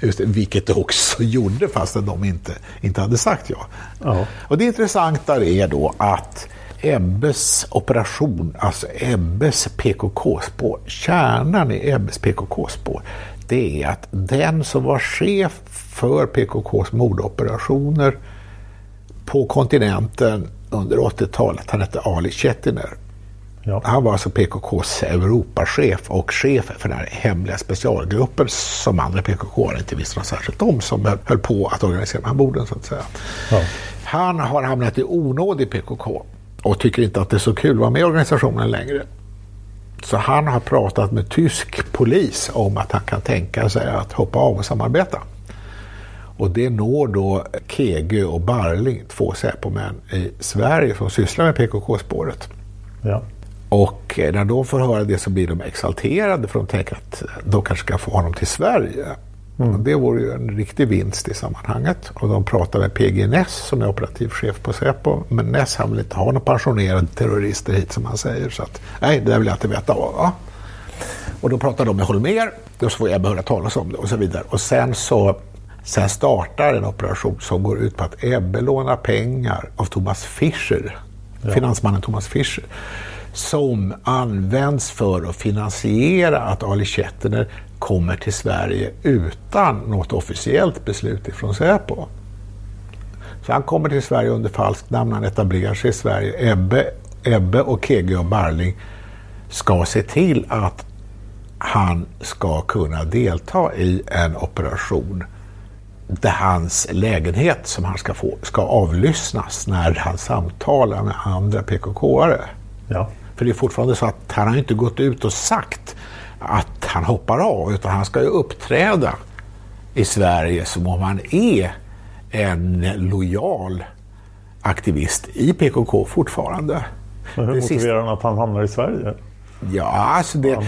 Just det, vilket det också gjorde fastän de inte, inte hade sagt ja. Ja. Och det intressanta är då att Ebbes operation, alltså Ebbes PKK-spår, kärnan i Ebbes PKK-spår, det är att den som var chef för PKKs mordoperationer på kontinenten under 80-talet, han hette Ali Chetiner. Ja. Han var alltså PKKs Europachef och chef för den här hemliga specialgruppen som andra PKK inte visste något särskilt om som höll- på att organisera de här morden så att säga. Ja. Han har hamnat i onåd i PKK och tycker inte att det är så kul att vara med i organisationen längre. Så han har pratat med tysk polis om att han kan tänka sig att hoppa av och samarbeta. Och det når då Kege och Barling, två Säpo-män i Sverige som sysslar med PKK-spåret. Ja. Och eh, när de får höra det så blir de exalterade för de tänker att de kanske ska få honom till Sverige. Och det vore ju en riktig vinst i sammanhanget. Och de pratar med PG Ness som är operativchef på Säpo. Men Ness han vill inte ha några pensionerade terrorister hit som han säger. Så att, nej, det där vill jag inte veta av. Va? Och då pratar de med Holmer. Och så får Ebbe höra talas om det och så vidare. Och sen så sen startar en operation som går ut på att Ebbe lånar pengar av Thomas Fischer. Finansmannen Thomas Fischer som används för att finansiera att Ali Chetiner kommer till Sverige utan något officiellt beslut ifrån Säpo. Så han kommer till Sverige under falskt namn, han etablerar sig i Sverige. Ebbe, Ebbe och KG och Barling ska se till att han ska kunna delta i en operation där hans lägenhet som han ska få ska avlyssnas när han samtalar med andra PKK-are. Ja. För det är fortfarande så att han har inte gått ut och sagt att han hoppar av utan han ska ju uppträda i Sverige som om han är en lojal aktivist i PKK fortfarande. Men hur Det motiverar sista- han att han hamnar i Sverige? Ja, alltså det,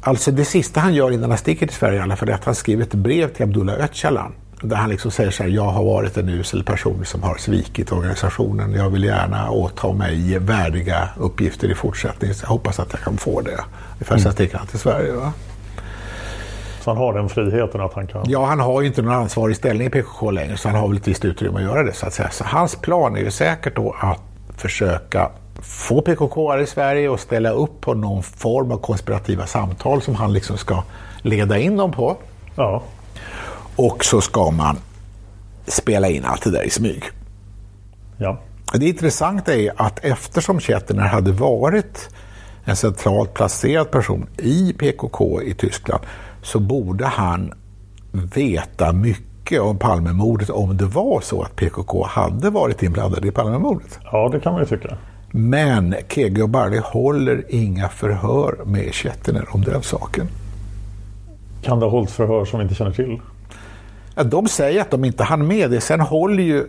alltså det sista han gör innan han sticker till Sverige i alla fall är att han skriver ett brev till Abdullah Öcalan där han liksom säger så här, jag har varit en usel person som har svikit organisationen. Jag vill gärna åta mig värdiga uppgifter i fortsättningen. Så jag hoppas att jag kan få det. Ungefär sen sticker han till Sverige. Va? Så han har den friheten att han kan... Ja, han har ju inte någon ansvarig ställning i PKK längre så han har väl ett visst utrymme att göra det så att säga. Så hans plan är ju säkert då att försöka få PKK i Sverige och ställa upp på någon form av konspirativa samtal som han liksom ska leda in dem på. Ja. Och så ska man spela in allt det där i smyg. Ja. Det intressanta är att eftersom Chetiner hade varit en centralt placerad person i PKK i Tyskland så borde han veta mycket om Palmemordet om det var så att PKK hade varit inblandade i Palmemordet. ja, det kan man ju tycka. Men Kege och Barley håller inga förhör med Chetiner om den saken. Kan det ha hållits förhör som vi inte känner till? Ja, de säger att de inte hann med det. Sen håller ju,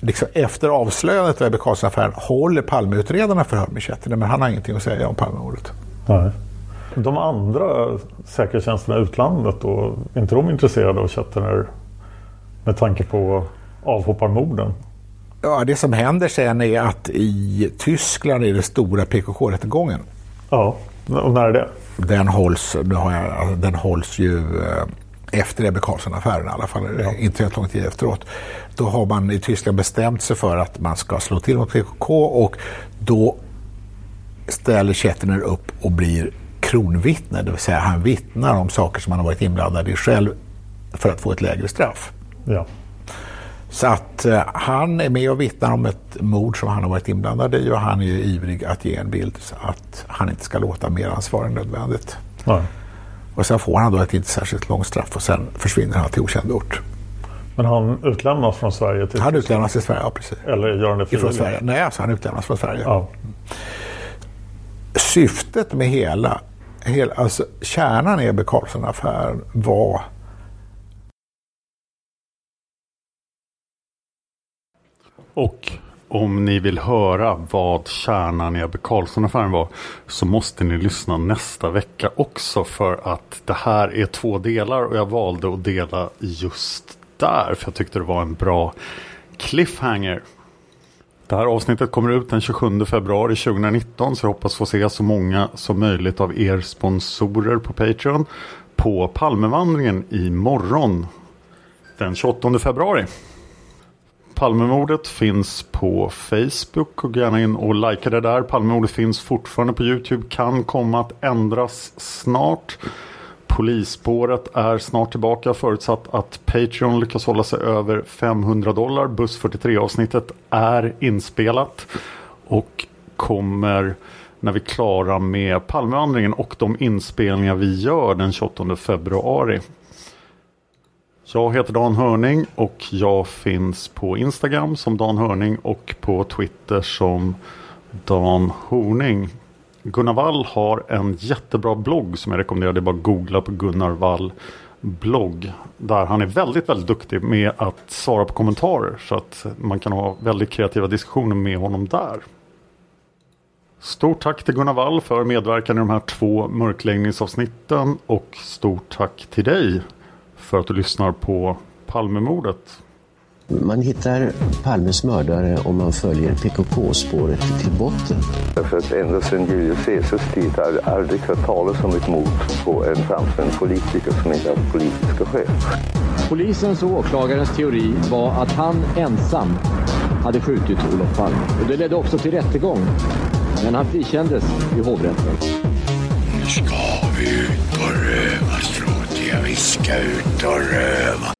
liksom efter avslöjandet av Ebbe Carlsson-affären, håller Palmeutredarna förhör med Chetiner, men han har ingenting att säga om Palmemordet. Nej. De andra säkerhetstjänsterna i utlandet då, är inte de intresserade av Chetiner med tanke på avhopparmorden? Ja, det som händer sen är att i Tyskland är det stora PKK-rättegången. Ja, och när är det? Den hålls, nu har jag, den hålls ju eh, efter Ebbe Carlsson-affären i alla fall, inte helt lång tid efteråt. Då har man i Tyskland bestämt sig för att man ska slå till mot PKK och då ställer Chetiner upp och blir kronvittne, det vill säga han vittnar om saker som han har varit inblandad i själv för att få ett lägre straff. Ja. Så att eh, han är med och vittnar om ett mord som han har varit inblandad i och han är ju ivrig att ge en bild så att han inte ska låta mer ansvar än nödvändigt. Nej. Och sen får han då ett inte särskilt långt straff och sen försvinner han till okänd ort. Men han utlämnas från Sverige till Han utlämnas till Sverige, ja precis. Eller gör han det frivilligt? Sverige. Nej, alltså han utlämnas från Sverige. Ja. Syftet med hela, hela alltså kärnan i Ebbe Carlsson-affären var Och om ni vill höra vad kärnan i Ebbe Carlsson-affären var så måste ni lyssna nästa vecka också för att det här är två delar och jag valde att dela just där för jag tyckte det var en bra cliffhanger. Det här avsnittet kommer ut den 27 februari 2019 så jag hoppas få se så många som möjligt av er sponsorer på Patreon på Palmevandringen imorgon den 28 februari. Palmemordet finns på Facebook och gärna in och likea det där. Palmemordet finns fortfarande på Youtube. Kan komma att ändras snart. Polisspåret är snart tillbaka förutsatt att Patreon lyckas hålla sig över 500 dollar. Buss 43 avsnittet är inspelat. Och kommer när vi är klara med Palmevandringen och de inspelningar vi gör den 28 februari. Jag heter Dan Hörning och jag finns på Instagram som Dan Hörning och på Twitter som Dan Horning. Gunnar Wall har en jättebra blogg som jag rekommenderar. Det är bara att googla på Gunnar Wall blogg. Där han är väldigt, väldigt duktig med att svara på kommentarer. Så att man kan ha väldigt kreativa diskussioner med honom där. Stort tack till Gunnar Wall för medverkan i de här två mörkläggningsavsnitten. Och stort tack till dig för att du lyssnar på Palmemordet. Man hittar Palmes mördare om man följer PKK-spåret till botten. Därför att ända sedan Julius Caesars tid har jag aldrig hört talas om ett mord på en framstående politiker som inte hade politiska skäl. Polisens och åklagarens teori var att han ensam hade skjutit Olof Palme. Och det ledde också till rättegång. Men han frikändes i hovrätten. Nu ska vi ut och röva, Stråt. Vi ska ut och röva.